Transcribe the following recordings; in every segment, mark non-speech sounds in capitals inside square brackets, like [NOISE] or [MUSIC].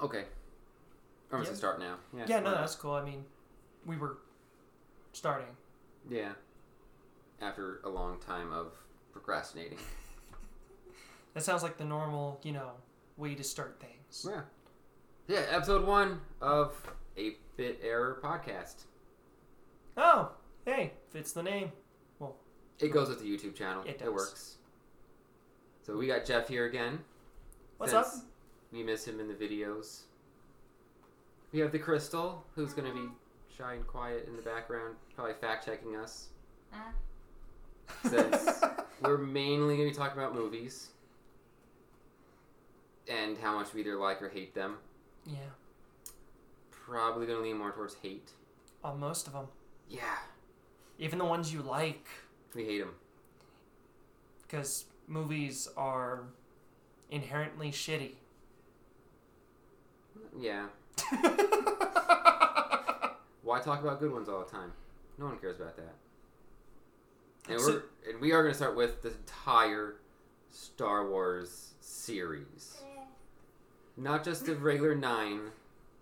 Okay. Or was Yeah. start now? Yeah. Yeah, no, that's cool. I mean, we were starting. Yeah. After a long time of procrastinating. [LAUGHS] That sounds like the normal, you know, way to start things. Yeah. Yeah, episode one of 8 Bit Error Podcast. Oh, hey, fits the name. Well, it goes with the YouTube channel. It It, works. So we got Jeff here again. What's since up? We miss him in the videos. We have the Crystal, who's going to be shy and quiet in the background, probably fact checking us. Ah. Since [LAUGHS] we're mainly going to be talking about movies and how much we either like or hate them. Yeah, Probably going to lean more towards hate. on most of them. Yeah, Even the ones you like, we hate them. because movies are inherently shitty. Yeah. [LAUGHS] Why talk about good ones all the time? No one cares about that. And, So- we're, and we are going to start with the entire Star Wars series. Not just the regular nine,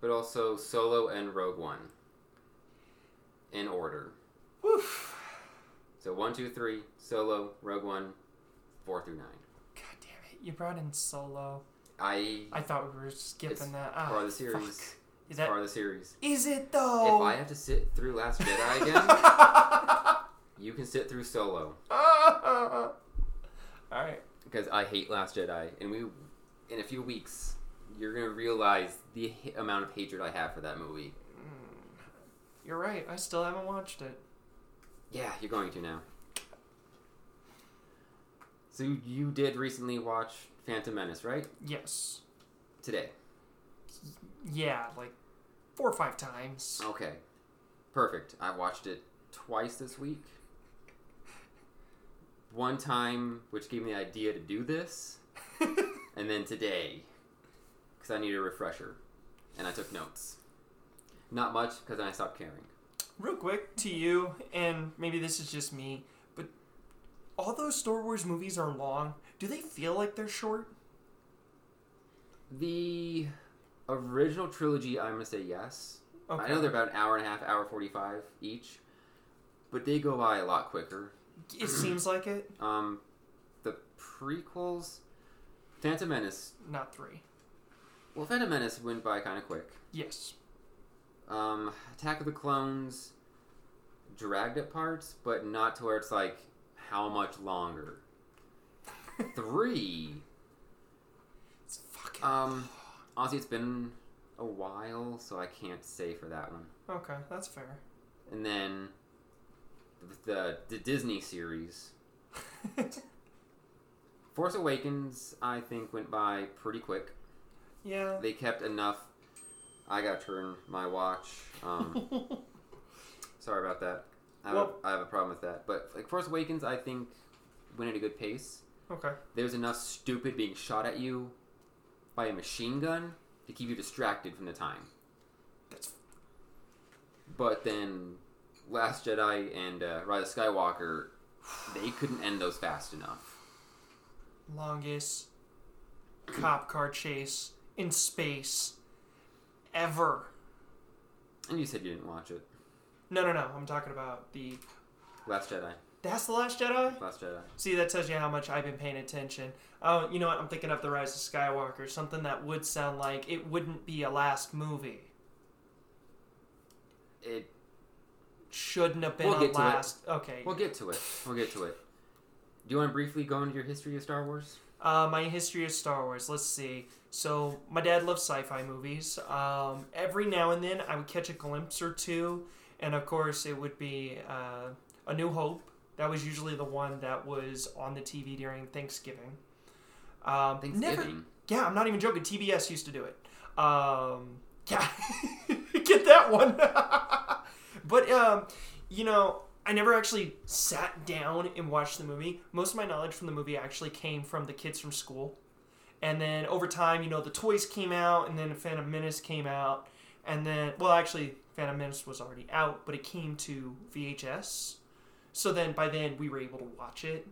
but also Solo and Rogue One. In order. Woof. So one, two, three, Solo, Rogue One, four through nine. God damn it! You brought in Solo. I I thought we were skipping that. Ah, part of the series. fuck. Is that? part of the series. Is it though? If I have to sit through Last Jedi [LAUGHS] again, you can sit through Solo. [LAUGHS] All right. because I hate Last Jedi, and we, in a few weeks, you're gonna realize the h- amount of hatred I have for that movie. Mm, You're right. I still haven't watched it. Yeah, you're going to now. So you did recently watch Phantom Menace, right? Yes. Today. Yeah, like four or five times. Okay, perfect. I watched it twice this week. One time, which gave me the idea to do this, [LAUGHS] and then today, because I needed a refresher, and I took notes. Not much, because then I stopped caring. Real quick to you, and maybe this is just me, all those Star Wars movies are long. Do they feel like they're short? The original trilogy, I'm gonna say yes. Okay. I know they're about an hour and a half, hour forty-five each, but they go by a lot quicker. It seems like it. [CLEARS THROAT] Um, the prequels, Phantom Menace. Not three. Well, Phantom Menace went by kind of quick. Yes. Um, Attack of the Clones dragged at parts, but not to where it's like how much longer. Three. It's fucking. Um, honestly, it's been a while, so I can't say for that one. okay, that's fair. And then the the, the Disney series, [LAUGHS] Force Awakens, I think went by pretty quick. yeah. They kept enough. I got to turn my watch. Um, [LAUGHS] sorry about that. I have, Well- a, I have a problem with that. But like Force Awakens, I think went at a good pace. okay. There's enough stupid being shot at you by a machine gun to keep you distracted from the time. That's But then Last Jedi and uh, Rise of Skywalker, they couldn't end those fast enough. longest cop car chase in space ever. And you said you didn't watch it. No, no, no. I'm talking about the. Last Jedi. That's the Last Jedi. Last Jedi. See, that tells you how much I've been paying attention. Oh, you know what? I'm thinking of the Rise of Skywalker. Something that would sound like it wouldn't be a last movie. It. Shouldn't have been We'll a get to it. last. Okay. We'll get to it. We'll get to it. Do you want to briefly go into your history of Star Wars? Uh, my history of Star Wars. Let's see. So my dad loves sci-fi movies. Um, every now and then I would catch a glimpse or two, and of course it would be uh, A New Hope. That was usually the one that was on the TV during Thanksgiving. Um, Thanksgiving. Never, yeah, I'm not even joking. TBS used to do it. Um, yeah, [LAUGHS] get that one. [LAUGHS] but um, you know, I never actually sat down and watched the movie. Most of my knowledge from the movie actually came from the kids from school. And then over time, you know, the toys came out, and then Phantom Menace came out, and then, well, actually, Phantom Menace was already out, but it came to VHS. So then, by then, we were able to watch it.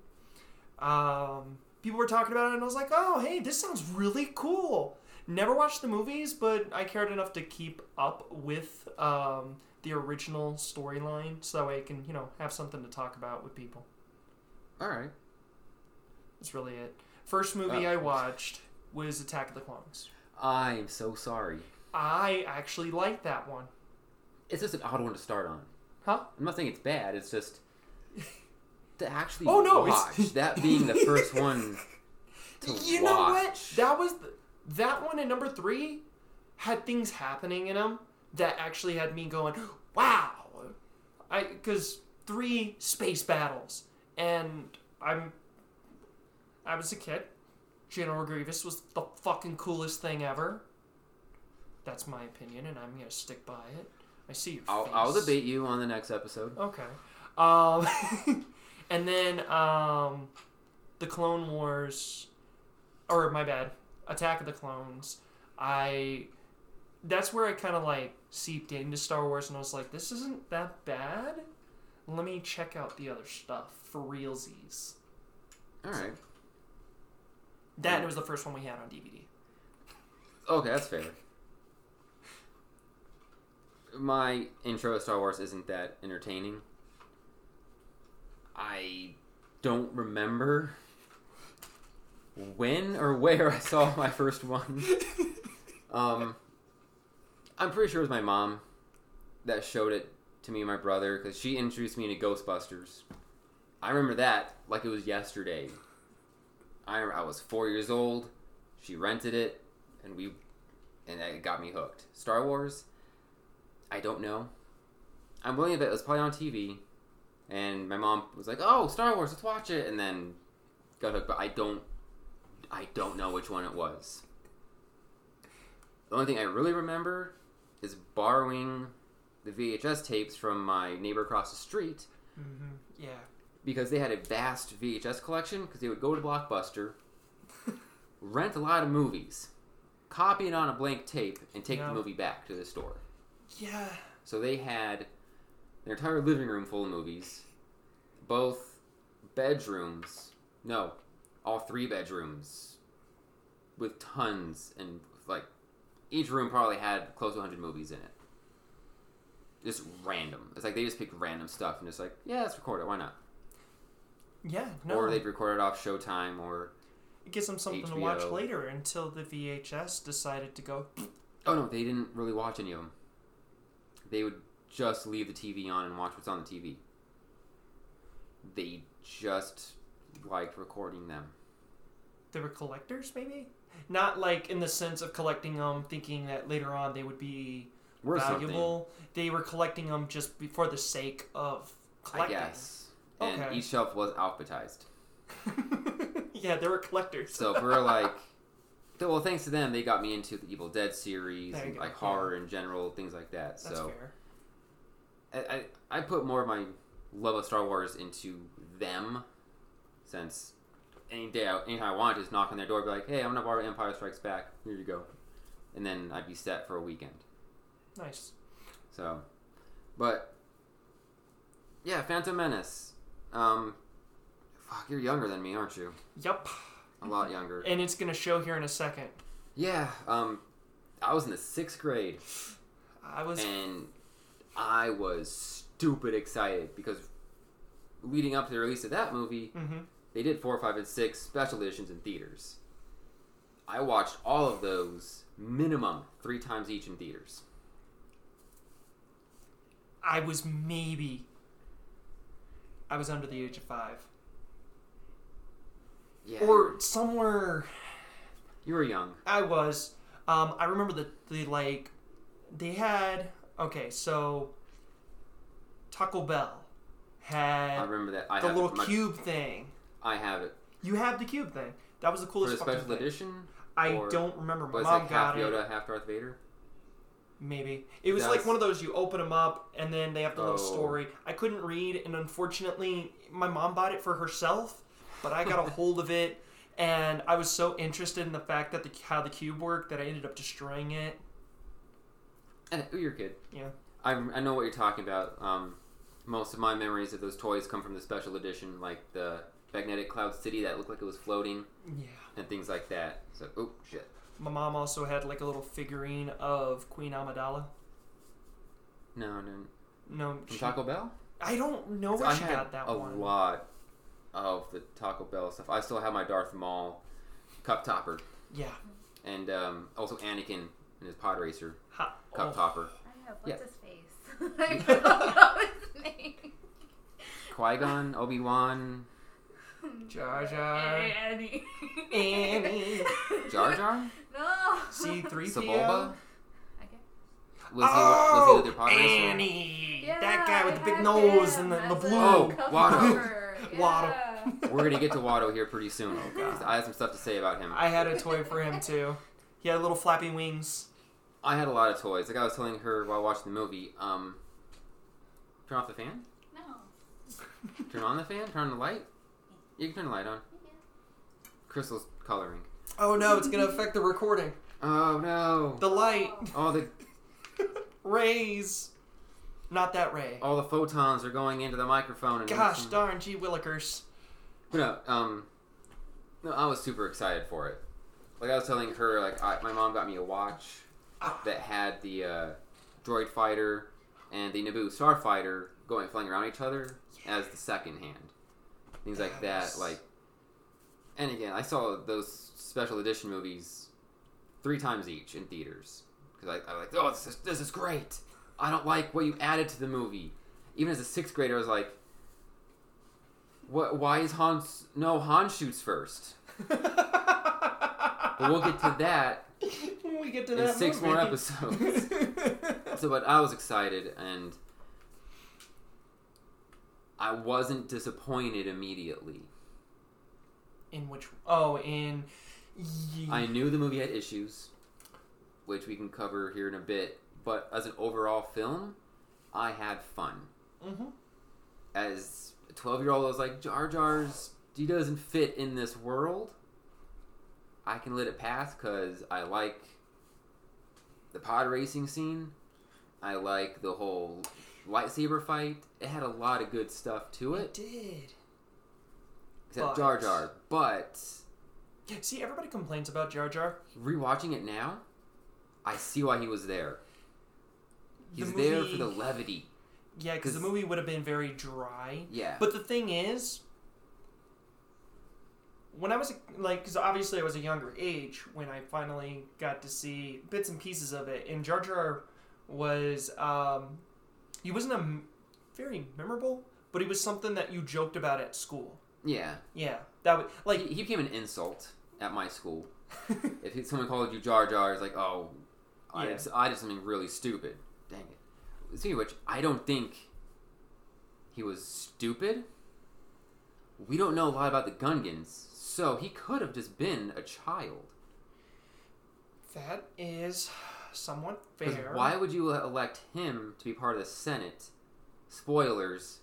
Um, people were talking about it, and I was like, oh, hey, this sounds really cool. Never watched the movies, but I cared enough to keep up with um, the original storyline, so that way I can you know have something to talk about with people. All right. That's really it. First movie Uh, I watched was Attack of the Clones. I'm so sorry. I actually liked that one. It's just an odd one to start on. Huh? I'm not saying it's bad. It's just [LAUGHS] to actually Oh, no, it's- watch that being the first [LAUGHS] one to you watch. know what? That was the, that one and number three had things happening in them that actually had me going, wow. I because three space battles and I'm I was a kid. General Grievous was the fucking coolest thing ever. That's my opinion, and I'm gonna stick by it. I see your I'll, face. I'll debate you on the next episode. Okay. Um, [LAUGHS] and then um, the Clone Wars, or my bad, Attack of the Clones. I that's where I kind of like seeped into Star Wars, and I was like, this isn't that bad. Let me check out the other stuff for realsies. All right. That it was the first one we had on DVD. Okay, that's fair. My intro to Star Wars isn't that entertaining. I don't remember when or where I saw my first one. [LAUGHS] Um, I'm pretty sure it was my mom that showed it to me and my brother because she introduced me to Ghostbusters. I remember that like it was yesterday. I I was four years old. She rented it, and we, and it got me hooked. Star Wars. I don't know. I'm willing to bet it was probably on TV, and my mom was like, "Oh, Star Wars, let's watch it," and then got hooked. But I don't, I don't know which one it was. The only thing I really remember is borrowing the VHS tapes from my neighbor across the street Mm-hmm. Yeah. because they had a vast VHS collection because they would go to Blockbuster, [LAUGHS] rent a lot of movies, copy it on a blank tape, and take Yeah. the movie back to the store. Yeah. So they had their entire living room full of movies, both bedrooms, no, all three bedrooms, with tons and like each room probably had close to 100 movies in it. Just random. It's like they just picked random stuff and just like, yeah, let's record it. Why not? Yeah. No. Or they'd record it off Showtime or it gives them something to watch later until the VHS decided to go. oh no, they didn't really watch any of them. They would just leave the TV on and watch what's on the TV. They just liked recording them. they were collectors maybe not like in the sense of collecting them thinking that later on they would be Worth valuable they were collecting them just for the sake of something, I collecting guess. And Okay. each shelf was alphabetized. [LAUGHS] yeah they were collectors So if we're like, [LAUGHS] well, thanks to them, they got me into the Evil Dead series, and, like horror in general, things like that. that's so fair I, I, I put more of my love of Star Wars into them, since any day, I, anytime I wanted to just knock on their door, be like, hey, I'm gonna borrow Empire Strikes Back. Here you go, and then I'd be set for a weekend. nice So, but yeah, Phantom Menace. Um, fuck, you're younger than me, aren't you? yep A lot younger. and it's gonna show here in a second Yeah. Um, I was in the sixth grade. i was and I was stupid excited because leading up to the release of that movie, hmm they did four, five, and six special editions in theaters. I watched all of those minimum three times each in theaters. i was maybe i was under the age of five Yeah, or somewhere you were young. I was. Um, I remember the the like they had okay, so Taco Bell had I remember that. I the little. My- cube thing. I have it You have the cube thing. That was the for coolest the special thing. edition. I don't remember. My Was mom like got half it. Yoda, half Darth Vader? Maybe it was That like one of those you open them up and then they have the little Oh. story. I couldn't read, and unfortunately, my mom bought it for herself, but I got a hold of it, and I was so interested in the fact that the how the cube worked that I ended up destroying it. And oh, you're good. Yeah. I, I know what you're talking about. Um, most of my memories of those toys come from the special edition, like the magnetic cloud city that looked like it was floating Yeah. and things like that. So, oh shit. my mom also had like a little figurine of Queen Amidala. No, no. No, From she- Taco Bell? I don't know where I she got that a one. lot of the Taco Bell stuff. I still have my Darth Maul cup topper, Yeah. and um, also Anakin and his pod racer Ha- cup oh. topper. I have Yeah. what's his face? [LAUGHS] [LAUGHS] I don't know his name. Qui Gon, Obi Wan, Jar Jar. Annie. Annie. Jar Jar, No. C3PO. Sebulba. Okay. Was he oh, was he the pod racer? Annie. Yeah, that guy with I the big nose him and the, the blue. a Oh, cup Watto. holder. Watto. We're gonna get to Watto here pretty soon. Oh, God. I have some stuff to say about him. I had a toy for him too. He had little flappy wings. I had a lot of toys. Like I was telling her while watching the movie, um, turn off the fan, No. turn on the fan, turn on the light. You can turn the light on. Crystal's coloring. Oh no, it's gonna affect the recording. Oh no! The light, Oh, the [LAUGHS] rays. Not that ray. all the photons are going into the microphone. And Gosh darn, gee willikers. No, um, no, I was super excited for it. Like I was telling her, like I, my mom got me a watch that had the uh, droid fighter and the Naboo starfighter going flying around each other as the second hand. Things like that, like. And again, I saw those special edition movies three times each in theaters because I, I was like, oh, this is, this is great. I don't like what you added to the movie. Even as a sixth grader, I was like, what? Why is Han? No, Han shoots first. But we'll get to that [LAUGHS] when we get to in that six movie. more episodes. [LAUGHS] so, but I was excited and I wasn't disappointed immediately. in which? Oh, in. I knew the movie had issues, which we can cover here in a bit. But as an overall film, I had fun. Mhm. As a twelve-year-old, I was like, Jar Jar's he doesn't fit in this world. I can let it pass because I like the pod racing scene. I like the whole lightsaber fight. It had a lot of good stuff to It it, did. except But- Jar Jar. But See, everybody complains about Jar Jar. rewatching it now, I see why he was there. The He's there for the levity. Yeah, because the movie would have been very dry. Yeah. But the thing is, when I was like, because obviously I was a younger age when I finally got to see bits and pieces of it, and Jar Jar was, um, he wasn't a m- very memorable, but he was something that you joked about at school. yeah. Yeah, that would like he, he became an insult at my school. [LAUGHS] if someone called you Jar Jar, it's like, oh, I, Yeah. did, I did something really stupid. Dang it. Speaking of which, I don't think he was stupid. We don't know a lot about the Gungans, so he could have just been a child. that is somewhat fair. Why would you elect him to be part of the Senate? Spoilers.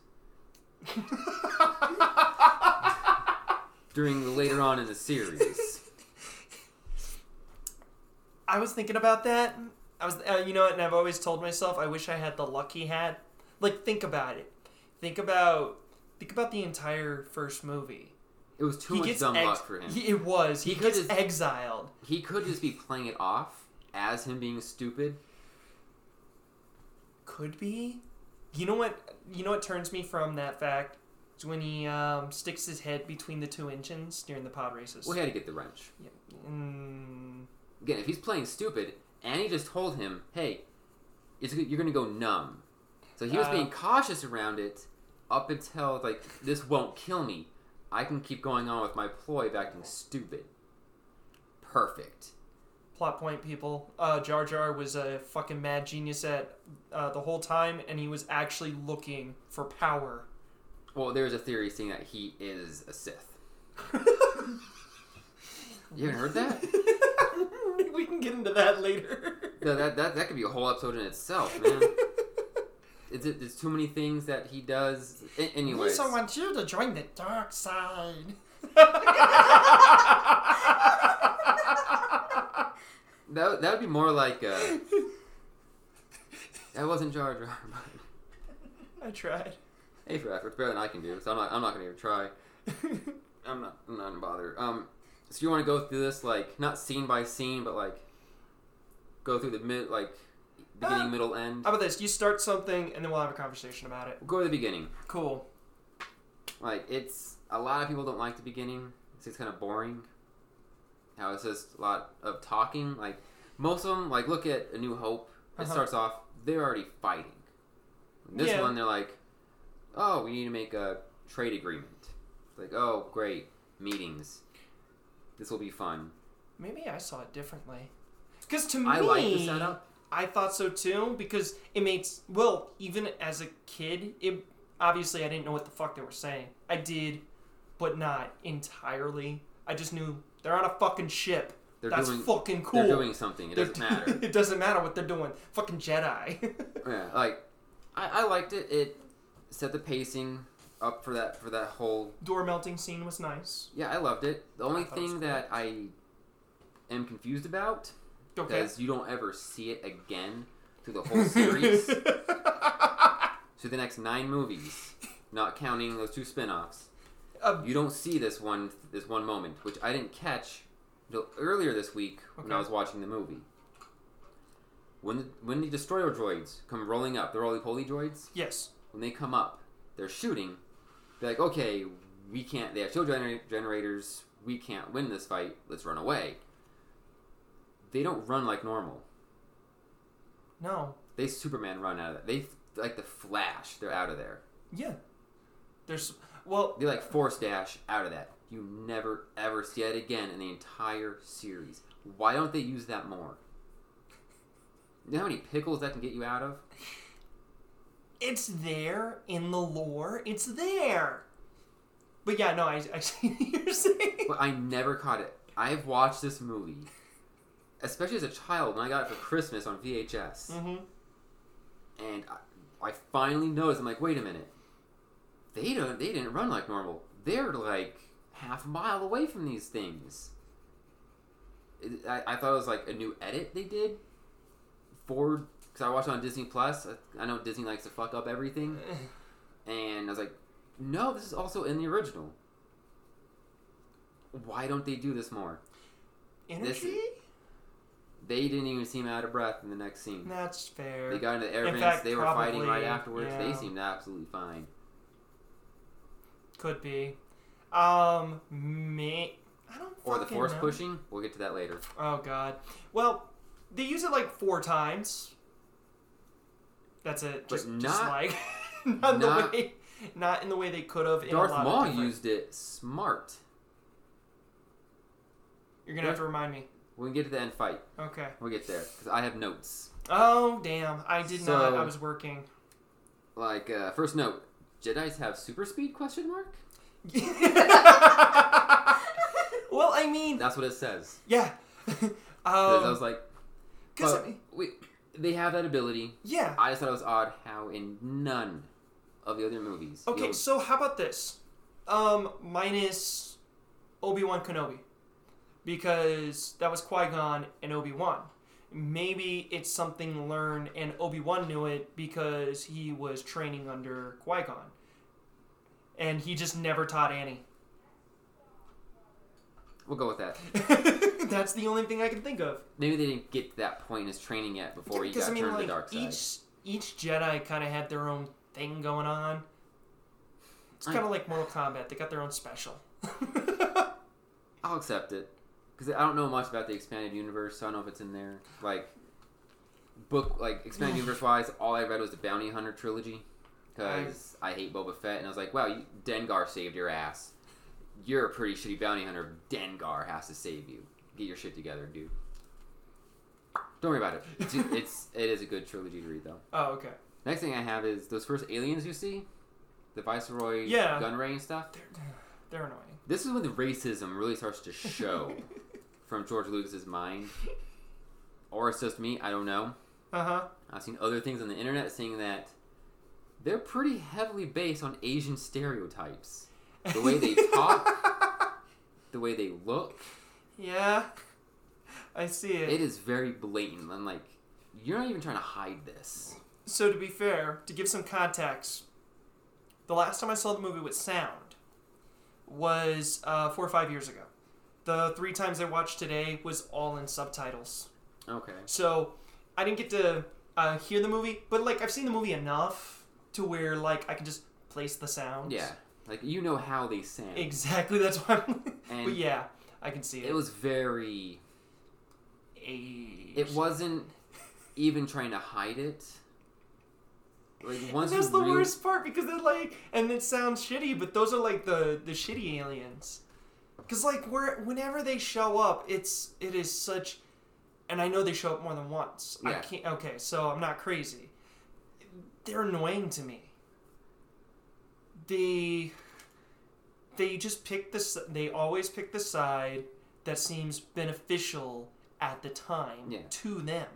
[LAUGHS] During the later on in the series. [LAUGHS] I was thinking about that. I was, uh, you know, what, and I've always told myself, I wish I had the luck he had. Like, think about it. Think about, think about the entire first movie. It was too he much gets dumb ex- luck for him. he- it was. He, He gets could've- exiled. He could just be playing it off as him being stupid. Could be. You know what? You know what turns me from that fact is when he um, sticks his head between the two engines during the pod races. Well, he had to get the wrench. Yeah. Mm, Again, if he's playing stupid, and he just told him, "Hey, it's, you're going to go numb," so he was Uh, being cautious around it up until like this won't kill me. I can keep going on with my ploy of acting stupid. Perfect. plot point, people. Uh, Jar Jar was a fucking mad genius at uh, the whole time, and he was actually looking for power. Well, there's a theory saying that he is a Sith. [LAUGHS] You haven't heard that? [LAUGHS] [LAUGHS] we can get into that later. No, that, that that could be a whole episode in itself, man. [LAUGHS] It's, it, there's too many things that he does. A- anyways, Lisa wants you to join the dark side. [LAUGHS] that, that would be more like uh, that wasn't Jar Jar. But I tried. hey, for effort, better than I can do. So I'm not I'm not gonna even try. I'm not I'm not gonna bother. Um, So you want to go through this like not scene by scene, but like go through the mid like beginning, Uh, middle, end. How about this? You start something, and then we'll have a conversation about it. Go to the beginning. Cool. Like it's a lot of people don't like the beginning. It's, it's kind of boring. How it's just a lot of talking. Like most of them, like look at A New Hope. It Uh-huh. starts off they're already fighting. This Yeah. one they're like, oh, we need to make a trade agreement. It's like oh great meetings. This will be fun. Maybe I saw it differently. Because to me, I like the setup. I thought so too because it made well even as a kid it obviously I didn't know what the fuck they were saying I did but not entirely I just knew they're on a fucking ship They're that's doing fucking cool they're doing something. It They're- doesn't matter. [LAUGHS] it doesn't matter what they're doing fucking Jedi [LAUGHS] Yeah, like I, I liked it. It set the pacing up for that for that whole. door melting scene was nice Yeah, I loved it. The only I thought it was thing cool. that I am confused about okay you don't ever see it again through the whole series. [LAUGHS] so the next nine movies, not counting those two spin-offs, Um, you don't see this one this one moment, which I didn't catch until earlier this week when I was watching the movie. When the, when the destroyer droids come rolling up, the roly-poly droids, yes when they come up, they're shooting. They're like, okay, we can't. They have shield gener- generators. We can't win this fight. Let's run away. They don't run like normal. no They Superman run out of that. They like the Flash. They're out of there. yeah there's well They like force dash out of that. You never ever see it again in the entire series. Why don't they use that more? You know how many pickles that can get you out of? It's there in the lore it's there but yeah no I, I [LAUGHS] see what you're saying But I never caught it. I've watched this movie, especially as a child, when I got it for Christmas on VHS, mm-hmm. and I, I finally noticed. I'm like, wait a minute, they don't. They didn't run like normal. They're like half a mile away from these things. I, I thought it was like a new edit they did for because I watched it on Disney Plus. I, I know Disney likes to fuck up everything, [LAUGHS] and I was like, no, this is also in the original. Why don't they do this more? energy They didn't even seem out of breath in the next scene. That's fair. They got into the air vents. fact, they were fighting right afterwards. They seemed absolutely fine. Could be. Um, me. I don't. Or the force know. pushing. We'll get to that later. Oh god. Well, they use it like four times. That's it. Just, just not- like not, [LAUGHS] in not- the way, not in the way they could have. in a Darth Maul different- used it smart. You're gonna have to remind me. We can get to the end fight. Okay. We'll get there because I have notes. Oh damn! I did not. I was working. Like uh, first note: Jedi's have super speed? Question mark. [LAUGHS] well, I mean, That's what it says. yeah. [LAUGHS] 'Cause I um, was like, 'cause, but we, they have that ability. yeah. I just thought it was odd how in none of the other movies. Okay, so how about this? Um, minus Obi Wan Kenobi, because that was Qui Gon and Obi Wan. Maybe it's something learned, and Obi Wan knew it because he was training under Qui Gon, and he just never taught Annie. We'll go with that. [LAUGHS] That's the only thing I can think of. Maybe they didn't get to that point in his training yet before he got I mean, turned to the dark side. each each Jedi kind of had their own thing going on. It's kind of like Mortal Kombat; they got their own special. [LAUGHS] I'll accept it because I don't know much about the expanded universe, so I don't know if it's in there. Like book, like expanded universe wise, all I read was the Bounty Hunter trilogy because I, hate Boba Fett, and I was like, wow, you, Dengar saved your ass. You're a pretty shitty bounty hunter. Dengar has to save you. Get your shit together, dude. Don't worry about it. It's, [LAUGHS] it's it is a good trilogy to read though. oh, okay. Next thing I have is those first aliens you see, the Viceroy Yeah. Gunray and stuff. They're, they're annoying. This is when the racism really starts to [LAUGHS] show from George Lucas's mind. Or it's just me, I don't know. Uh huh. I've seen other things on the internet saying that they're pretty heavily based on Asian stereotypes. The way they talk, [LAUGHS] the way they look, yeah, I see it. it is very blatant. I'm like, you're not even trying to hide this. So to be fair, to give some context, the last time I saw the movie with sound was uh, four or five years ago, The three times I watched today was all in subtitles. Okay. So I didn't get to uh, hear the movie, but like I've seen the movie enough to where like I can just place the sounds. Yeah. Like you know how they sound. Exactly. That's why. [LAUGHS] But yeah, I can see it. It was very. Age. It wasn't even trying to hide it. Like And once that's the real- worst part because they're like, and it sounds shitty, but those are like the the shitty aliens. Because like where whenever they show up, it's it is such, and I know they show up more than once. Yeah. I can't. Okay, so I'm not crazy. They're annoying to me. They they just pick the they always pick the side that seems beneficial at the time Yeah. to them.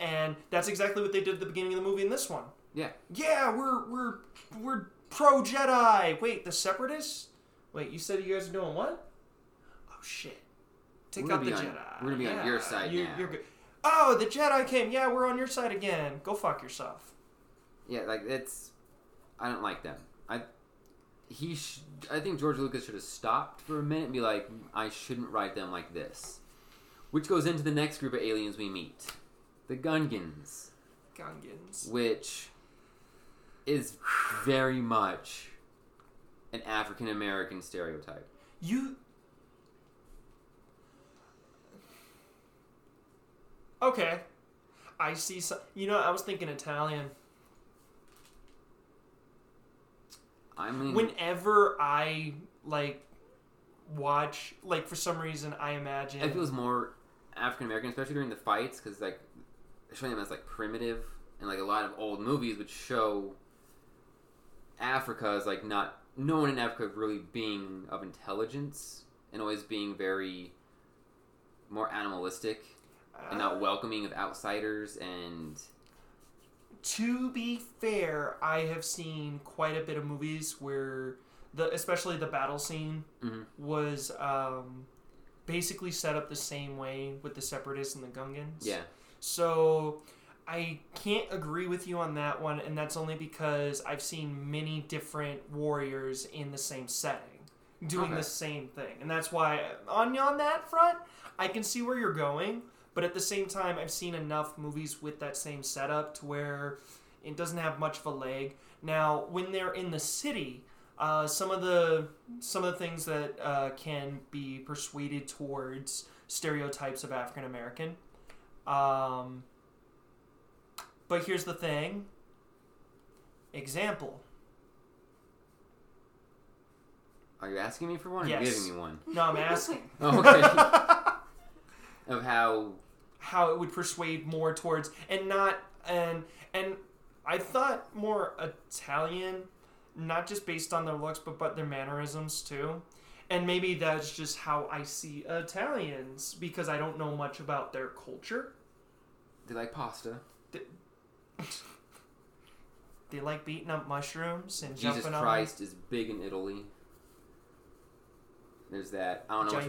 And that's exactly what they did at the beginning of the movie in this one. Yeah. Yeah, we're we're we're pro Jedi. Wait, the separatists? Wait, you said you guys are doing what? Oh shit. Take We're out the on- Jedi. we're gonna be on your side you, now. You're good. Oh, the Jedi came. Yeah, we're on your side again. Go fuck yourself. Yeah, like it's. I don't like them. I. He. Sh- I think George Lucas should have stopped for a minute and be like, I shouldn't write them like this. Which goes into the next group of aliens we meet, the Gungans, Gungans. which is very much an African American stereotype. You. Okay. I see some. You know, I was thinking Italian. I mean, Whenever I, like, watch, like, for some reason, I imagine. it feels more African American, especially during the fights, because like showing them as like primitive, and like a lot of old movies would show Africa as like not no one in Africa really being of intelligence and always being very more animalistic and Uh, not welcoming of outsiders and To be fair, I have seen quite a bit of movies where the especially the battle scene Mhm. was um, basically set up the same way with the separatists and the Gungans. yeah So I can't agree with you on that one, and that's only because I've seen many different warriors in the same setting doing Okay. the same thing, and that's why on on that front, I can see where you're going. But at the same time, I've seen enough movies with that same setup to where it doesn't have much of a leg. Now, when they're in the city, uh, some of the some of the things that uh, can be persuaded towards stereotypes of African American. Um, but here's the thing. Example. are you asking me for one or Yes. giving me one No, I'm asking [LAUGHS] oh, okay [LAUGHS] of how how it would persuade more towards and not and and I thought more Italian, not just based on their looks, but but their mannerisms too. And maybe that's just how I see Italians because I don't know much about their culture. they like pasta They [LAUGHS] like beating up mushrooms and Jesus jumping Christ is big in Italy there's that I don't on know about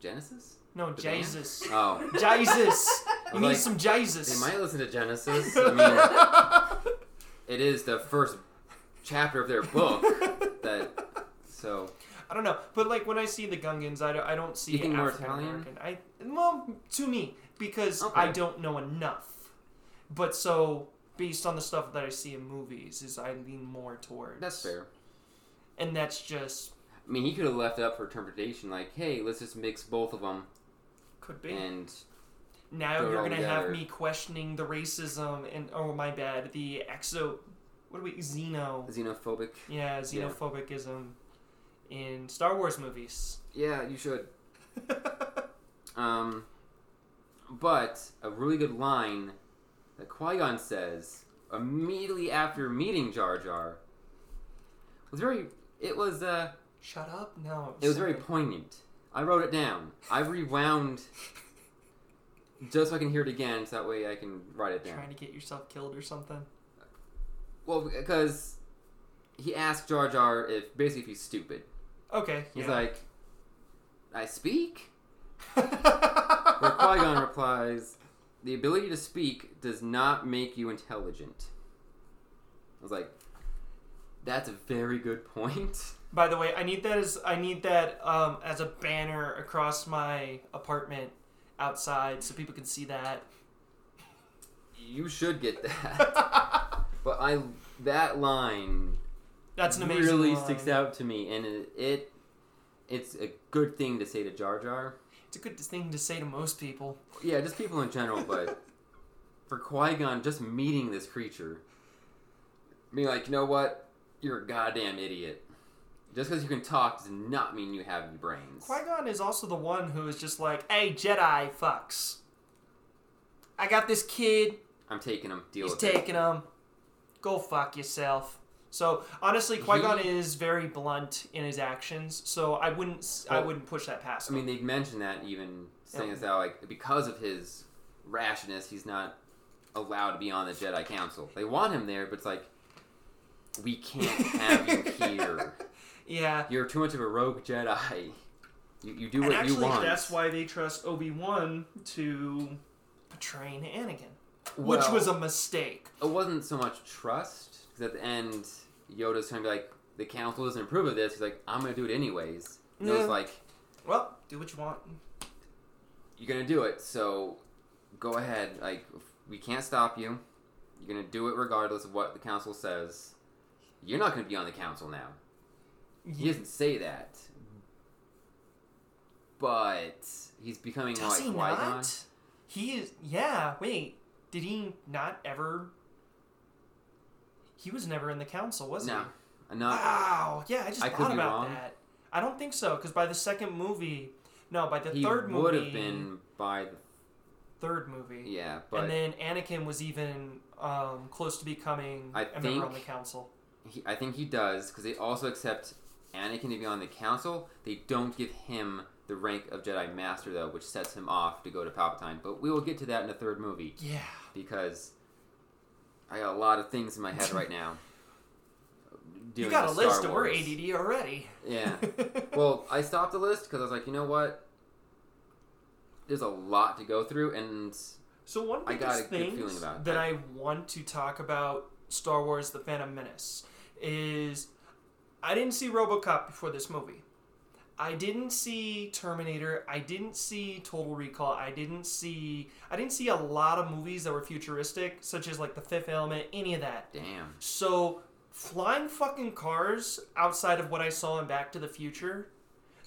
Genesis No, The band? Jesus. oh [LAUGHS] Jesus. You need like, some Jesus. They might listen to Genesis. I [LAUGHS] mean, it is the first chapter of their book that. So I don't know, but like when I see the Gungans, I don't, I don't see You think more African Italian? American. I well, to me, because Okay. I don't know enough. But so based on the stuff that I see in movies, is I lean more towards. that's fair. And that's just I mean, he could have left it up for interpretation, like, "Hey, let's just mix both of them," could be. and now you're gonna have me questioning the racism and oh my bad, the exo. What do we xeno? xenophobic. Yeah, xenophobicism in Star Wars movies. Yeah, you should. [LAUGHS] Um, but a really good line that Qui Gon says immediately after meeting Jar Jar was very. It was uh, Shut up! No. it was very poignant. I wrote it down. I rewound just so I can hear it again, so that way I can write it down. Trying to get yourself killed or something. Well, because he asked Jar Jar if basically if he's stupid. Okay. He's yeah. like, "I speak." [LAUGHS] Where Qui Gon replies, "The ability to speak does not make you intelligent." I was like, That's a very good point. [LAUGHS] By the way, I need that as I need that um, as a banner across my apartment outside so people can see that. You should get that. [LAUGHS] but I that line That's an amazing. really line. sticks out to me, and it, it it's a good thing to say to Jar Jar. It's a good thing to say to most people. Yeah, just people in general, but [LAUGHS] for Qui Gon, just meeting this creature, being like, you know what, you're a goddamn idiot. Just because you can talk does not mean you have any brains. Qui Gon is also the one who is just like, "Hey, Jedi fucks. I got this kid. I'm taking him. Deal He's with it. taking him. Go fuck yourself." So honestly, Qui Gon is very blunt in his actions. So I wouldn't, s I Well, wouldn't push that past I him. mean, they've mentioned that even saying Yeah. this out, like because of his rashness, he's not allowed to be on the Jedi Council. They want him there, but it's like we can't have you here. [LAUGHS] yeah. You're too much of a rogue Jedi. You, you do And what actually, you want. that's why they trust Obi Wan to train Anakin, which Well, was a mistake. it wasn't so much trust because at the end, Yoda's trying to be like, the Council doesn't approve of this. He's like, I'm gonna do it anyways. And it was like, Well, do what you want. you're gonna do it, so go ahead. Like, we can't stop you. You're gonna do it regardless of what the council says. You're not gonna be on the council now. He doesn't say that, but he's becoming Does like he Qui-Gon. not? He is. Yeah. Wait. Did he not ever? He was never in the council, was No, he? No. Wow. Yeah, I just I thought about wrong. that. I don't think so, because by the second movie, no, by the he third would have been by the third movie, yeah, but and then Anakin was even um, close to becoming I a member on the council. He, I think he does because they also accept Anakin to be on the council. They don't give him the rank of Jedi Master though, which sets him off to go to Palpatine. But we will get to that in the third movie. Yeah. because I got a lot of things in my head right now. [LAUGHS] You got a Star list, and we're ADD already. Yeah. [LAUGHS] Well, I stopped the list because I was like, you know what? There's a lot to go through, and So one I biggest got a good things feeling about that that. I want to talk about Star Wars: The Phantom Menace is I didn't see RoboCop before this movie. I didn't see Terminator. I didn't see Total Recall. I didn't see I didn't see a lot of movies that were futuristic, such as like The Fifth Element, any of that. damn, So flying fucking cars outside of what I saw in Back to the Future,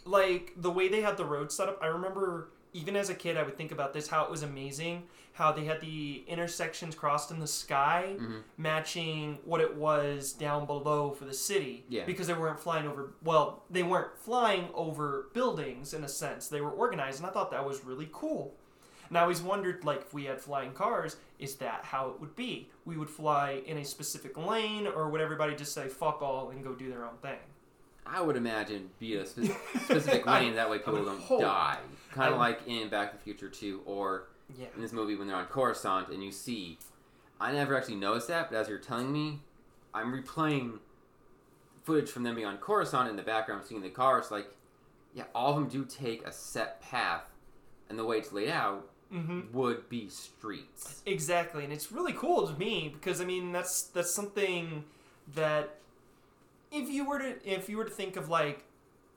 like the way they had the road set up, I remember even as a kid I would think about this how it was amazing how they had the intersections crossed in the sky Mhm. matching what it was down below for the city Yeah. because they weren't flying over well they weren't flying over buildings in a sense they were organized and I thought that was really cool and I always wondered, like, if we had flying cars, is that how it would be? We would fly in a specific lane, or would everybody just say "fuck all" and go do their own thing? I would imagine be a spe- [LAUGHS] specific lane that way people don't hope. die, kind of like in Back to the Future 2 or Yeah. in this movie when they're on Coruscant and you see. I never actually noticed that, but as you're telling me, I'm replaying footage from them being on Coruscant in the background, seeing the cars. Like, yeah, all of them do take a set path, and the way it's laid out Mm-hmm. would be streets. Exactly, and it's really cool to me because I mean that's that's something that if you were to if you were to think of like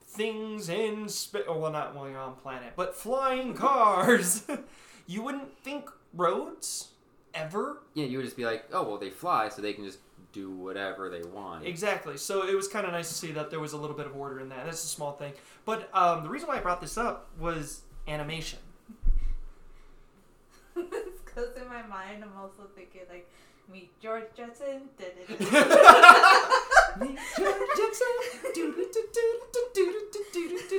things in space, oh well not while on planet, but flying [LAUGHS] cars, [LAUGHS] you wouldn't think roads ever. Yeah, you would just be like, oh well, they fly, so they can just do whatever they want. Exactly. So it was kind of nice to see that there was a little bit of order in that. That's a small thing, but um, the reason why I brought this up was animation. [LAUGHS] Because in my mind, I'm also thinking like, meet George Jetson. Meet George Jetson.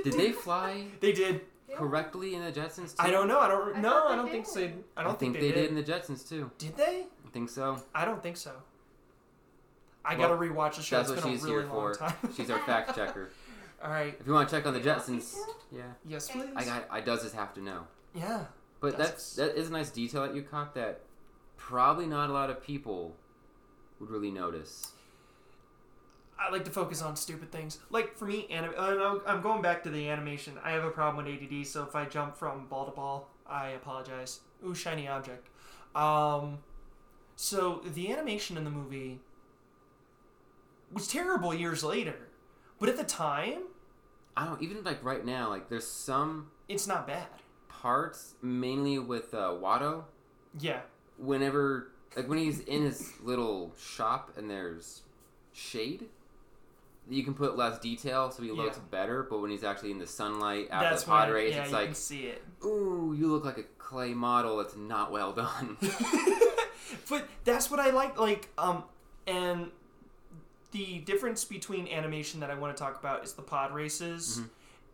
Did they fly They did. correctly in the Jetsons too? I don't know. I don't. I no, I don't think so. I don't I think, think, they, they, did in the Jetsons too. Did they? I think so. I don't think so. I Well, gotta rewatch the show. That's It's what been she's a really here for. time. She's our fact checker. All right. If you want to check on the You want me Jetsons, yeah, Yes, please. I got. I does just have to know. Yeah. But Does that's that is a nice detail that you caught that probably not a lot of people would really notice. I like to focus on stupid things. Like for me, uh, I'm going back to the animation. I have a problem with ADD, so if I jump from ball to ball, I apologize. Ooh, shiny object. Um, so the animation in the movie was terrible years later. But at the time, I don't even like right now. Like there's some it's not bad. parts, mainly with uh, Watto. Yeah. Whenever like when he's in his little shop and there's shade, you can put less detail so he looks Yeah. better. But when he's actually in the sunlight after That's the pod race, yeah, it's you like, can see it. ooh, you look like a clay model that's not well done. [LAUGHS] but that's what I like. Like, um, and the difference between animation that I want to talk about is the pod races,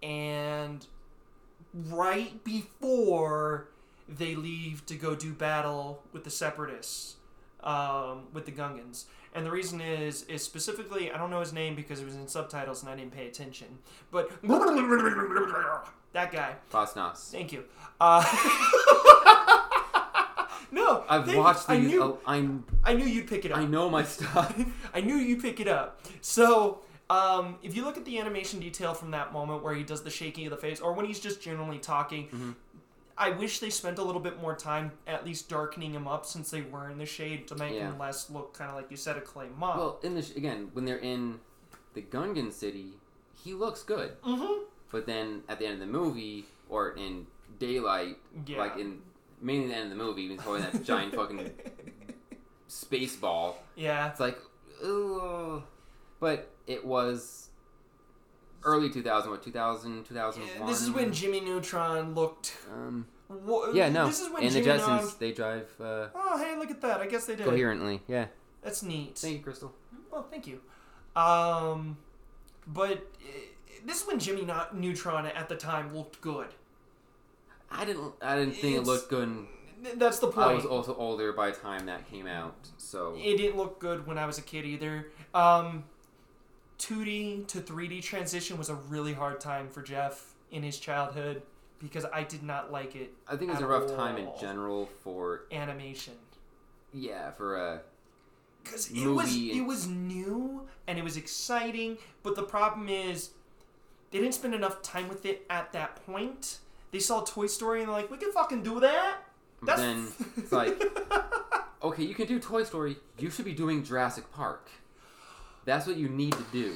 and right before they leave to go do battle with the separatists, um, with the Gungans. And the reason is, is specifically, I don't know his name because it was in subtitles and I didn't pay attention. But [LAUGHS] that guy. Boss Nass. Thank you. Uh, [LAUGHS] no, I've thank- watched I knew, oh, I'm. I knew you'd pick it up. I know my stuff. [LAUGHS] I knew you'd pick it up. So, um, if you look at the animation detail from that moment where he does the shaking of the face, or when he's just generally talking, Mhm. I wish they spent a little bit more time at least darkening him up since they were in the shade to make Yeah. him less look kind of like you said a clay model. Well, in the sh- again, when they're in the Gungan city, he looks good. mm-hmm. But then at the end of the movie, or in daylight, Yeah. like in mainly the end of the movie, he's holding that giant fucking [LAUGHS] space ball, yeah. it's like, ugh. But it was early 2000, what 2000, 2001. This is when Jimmy Neutron looked. Um, Wha- yeah, no. This is when and the Jimmy Jetsons, Neutron. they drive uh, Oh, hey, look at that! I guess they did. coherently. Yeah. That's neat. Thank you, Crystal. Well, thank you. Um, but uh, this is when Jimmy Not- Neutron at the time looked good. I didn't. I didn't think It's- it looked good. Th- That's the point. I was also older by the time that came out, so It didn't look good when I was a kid either. Um, 2D to 3D transition was a really hard time for Jeff in his childhood because I did not like it. I think it was a rough time in general for Animation. yeah for uh because it was it was new and it was exciting but the problem is they didn't spend enough time with it at that point they saw toy story and they're like we can fucking do that That's then [LAUGHS] it's like, okay, you can do Toy Story. You should be doing Jurassic Park. That's what you need to do.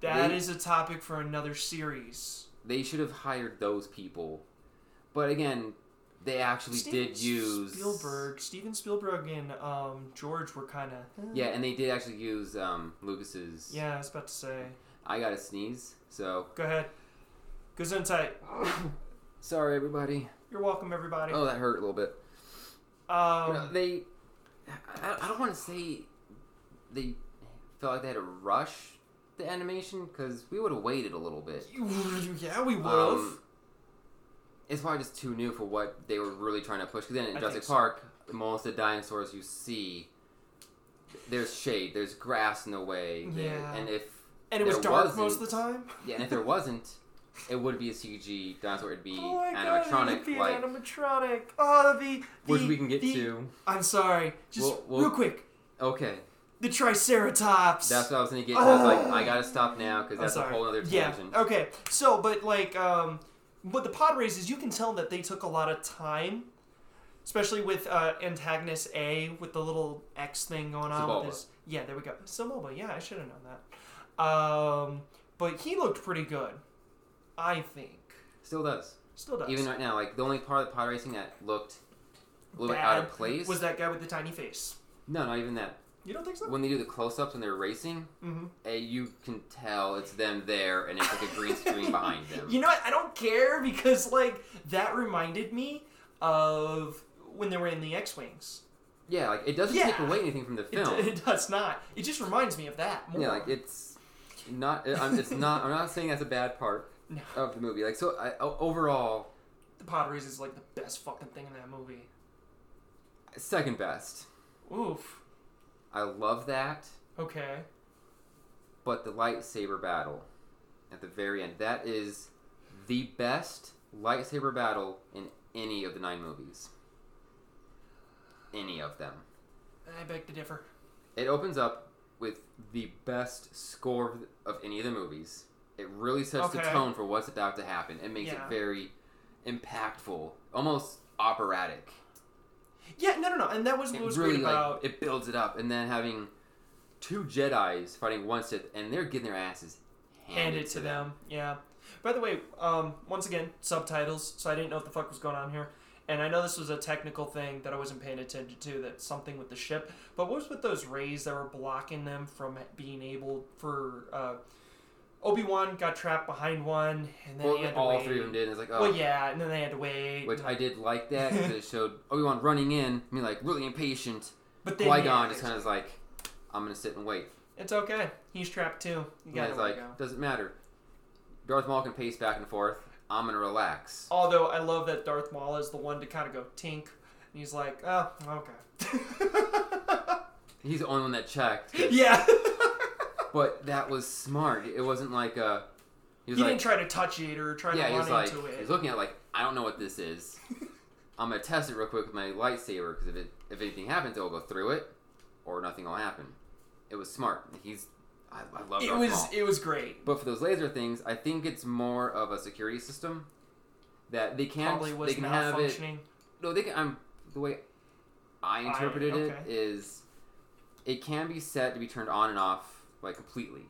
That They- is a topic for another series They should have hired those people. But again, they actually Steven did use spielberg steven spielberg and um, george were kind of Yeah, and they did actually use um, Lucas's. yeah i was about to say I got a sneeze. So go ahead gesundheit [COUGHS] sorry, everybody. you're welcome everybody Oh, that hurt a little bit. um, No, they, I, I don't want to say they felt like they had to rush the animation because we would have waited a little bit. yeah we would have Um, it's probably just too new for what they were really trying to push. Because then in I Jurassic so. Park, most of the dinosaurs you see, there's shade, there's grass in the way, there, Yeah. and if and it was dark most of the time yeah, and if there wasn't, [LAUGHS] it would be a CG dinosaur. It'd be Oh my animatronic, god, be like an animatronic. Oh, the, the which we can get the- to. I'm sorry, just We'll- we'll- real quick. Okay, The Triceratops. that's what I was gonna get. to. I was like, Oh. I gotta stop now because that's a whole other tangent. yeah. Okay. So, but like, um, but the pod races, you can tell that they took a lot of time, especially with uh, antagonist A with the little X thing going on with his. Yeah, there we go. Sebulba. Yeah, I should have known that. Um, but he looked pretty good, I think. Still does. Still does. Even right now, like the only part of the pod racing that looked a little bit out of place. was that guy with the tiny face. no, not even that. You don't think so? When they do the close-ups when they're racing, Mm-hmm. eh, you can tell it's them there, and it's like a green screen behind [LAUGHS] them. You know what? I don't care because like that reminded me of when they were in the X-wings. Yeah, like it doesn't Yeah. take away anything from the It, film. it does not. It just reminds me of that more. yeah, like it's not. I'm, it's not. I'm not saying that's a bad part No. [LAUGHS] of the movie. Like so, I, overall, the pod races is like the best fucking thing in that movie. second best. Oof. I love that, Okay. but the lightsaber battle at the very end. That is the best lightsaber battle in any of the nine movies. Any of them. I beg to differ. It opens up with the best score of any of the movies. It really sets the tone for what's about to happen. It makes Yeah. it very impactful, almost operatic. Yeah, no, no, no, and that was It was really great like about. it builds it up, and then having two Jedi's fighting one Sith, and they're getting their asses handed, handed to them. Yeah. By the way, um, once again, subtitles. So I didn't know what the fuck was going on here. And I know this was a technical thing that I wasn't paying attention to. That something with the ship. But what was with those rays that were blocking them from being able for uh, Obi Wan got trapped behind one, and then Well, he had to all wait. three of them did. It's like, oh, Well, yeah, and then they had to wait. which I did like that because it [LAUGHS] showed Obi Wan running in, I mean, like really impatient. but then Qui yeah, Gon just kind of like, I'm gonna sit and wait. It's okay. He's trapped too. You it's like, go. doesn't matter. Darth Maul can pace back and forth. I'm gonna relax. Although I love that Darth Maul is the one to kind of go tink, and he's like, oh, okay. [LAUGHS] He's the only one that checked. yeah. [LAUGHS] But that was smart. It wasn't like uh He he like, didn't try to touch it or try yeah, to run was like, into it. he's looking at it like, I don't know what this is. [LAUGHS] I'm gonna test it real quick with my lightsaber because if it if anything happens, it'll go through it, or nothing will happen. It was smart. He's I, I love it was Maul. it was great. But for those laser things, I think it's more of a security system that they can't. Probably was they can have it. No, they can. I'm the way I interpreted it okay. is, it can be set to be turned on and off like completely,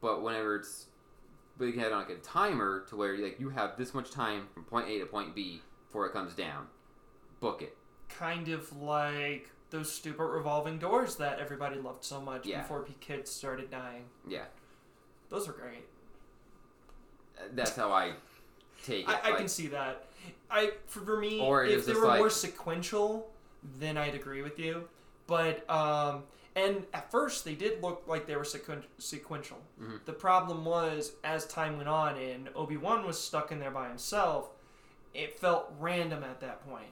but whenever it's, but you can have on like a timer to where like you have this much time from point A to point B before it comes down. Book it. Kind of like those stupid revolving doors that everybody loved so much Yeah. before kids started dying. Yeah, Those are great. that's how I take it. I, I like, can see that. I for, for me, if they were like- more sequential, then I'd agree with you. But um, and at first they did look like they were sequen- sequential. Mhm. The problem was as time went on and Obi Wan was stuck in there by himself, it felt random at that point.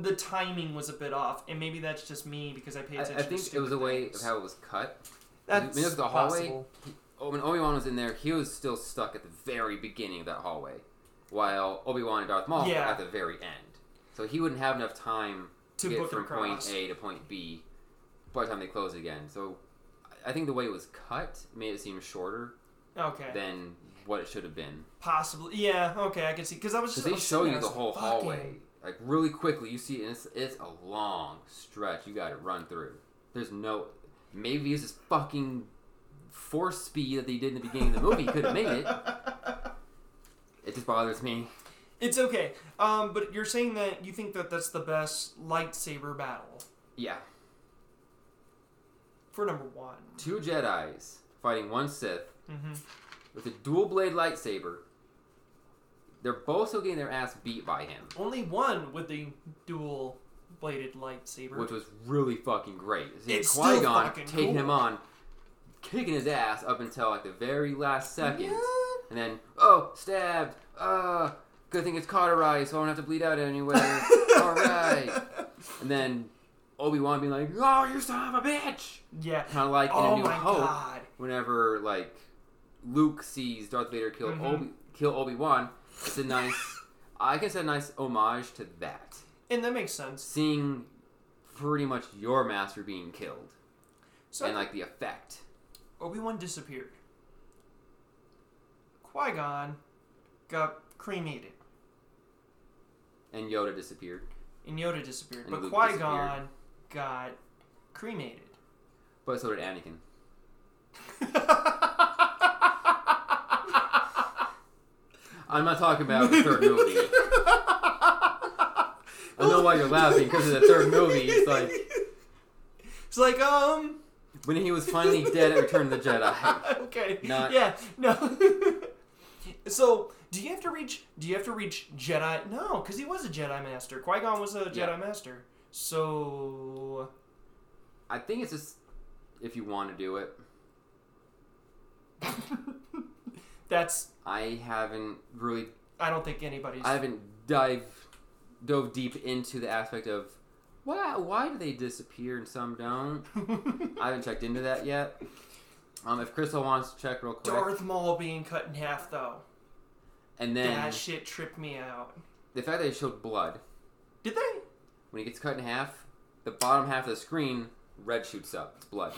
The timing was a bit off, and maybe that's just me because I paid attention. I think to it was a way of how it was cut. That's look at the hallway. Oh, when Obi Wan was in there, he was still stuck at the very beginning of that hallway, while Obi Wan and Darth Maul were Yeah. at the very end. So he wouldn't have enough time to, To get from point. A to point B by the time they close again. So I think the way it was cut made it seem shorter Okay. than what it should have been. Possibly. Yeah. Okay. I can see because I was just they show you the whole like, hallway, like really quickly. You see, it it's, it's a long stretch. You got to run through. There's no maybe it's just fucking force speed that they did in the beginning of the movie. Could have made it. It just bothers me. It's okay. Um, but you're saying that you think that that's the best lightsaber battle Yeah, for number one. two Jedi's fighting one Sith Mm-hmm. with a dual blade lightsaber. They're both still getting their ass beat by him, Only one with the dual bladed lightsaber. which was really fucking great. It's Qui Gon taking him on, kicking his ass up until like the very last second. Yeah. And then, oh, stabbed. Uh, good thing it's cauterized, so I don't have to bleed out anywhere. [LAUGHS] All right. And then Obi Wan being like, "Oh, you son of a bitch!" Yeah. Kind of like in oh A New my Hope, god. whenever like Luke sees Darth Vader kill Mhm. Obi kill Obi Wan. It's a nice, I guess, a nice homage to that. And that makes sense. Seeing pretty much your master being killed, So and like the effect. Obi Wan disappeared. Qui Gon got cremated, And Yoda disappeared, and Yoda disappeared. And but Qui Gon got cremated. but so did Anakin. I'm not talking about the third movie. I know why you're laughing because of the third movie. It's like It's like, um, when he was finally dead at Return of the Jedi. okay. Not- Yeah, no. [LAUGHS] so, do you have to reach? Do you have to reach Jedi? No, because he was a Jedi Master. Qui Gon was a Jedi Yeah. Master. So, I think it's just if you want to do it. [LAUGHS] that's. I haven't really, I don't think anybody's. I haven't dive dove deep into the aspect of why why do they disappear and some don't. [LAUGHS] I haven't checked into that yet. Um, if Crystal wants to check real quick, Darth Maul being cut in half, though. and then that shit tripped me out. the fact that they showed blood Did they? When he gets cut in half, the bottom half of the screen red shoots up. It's blood,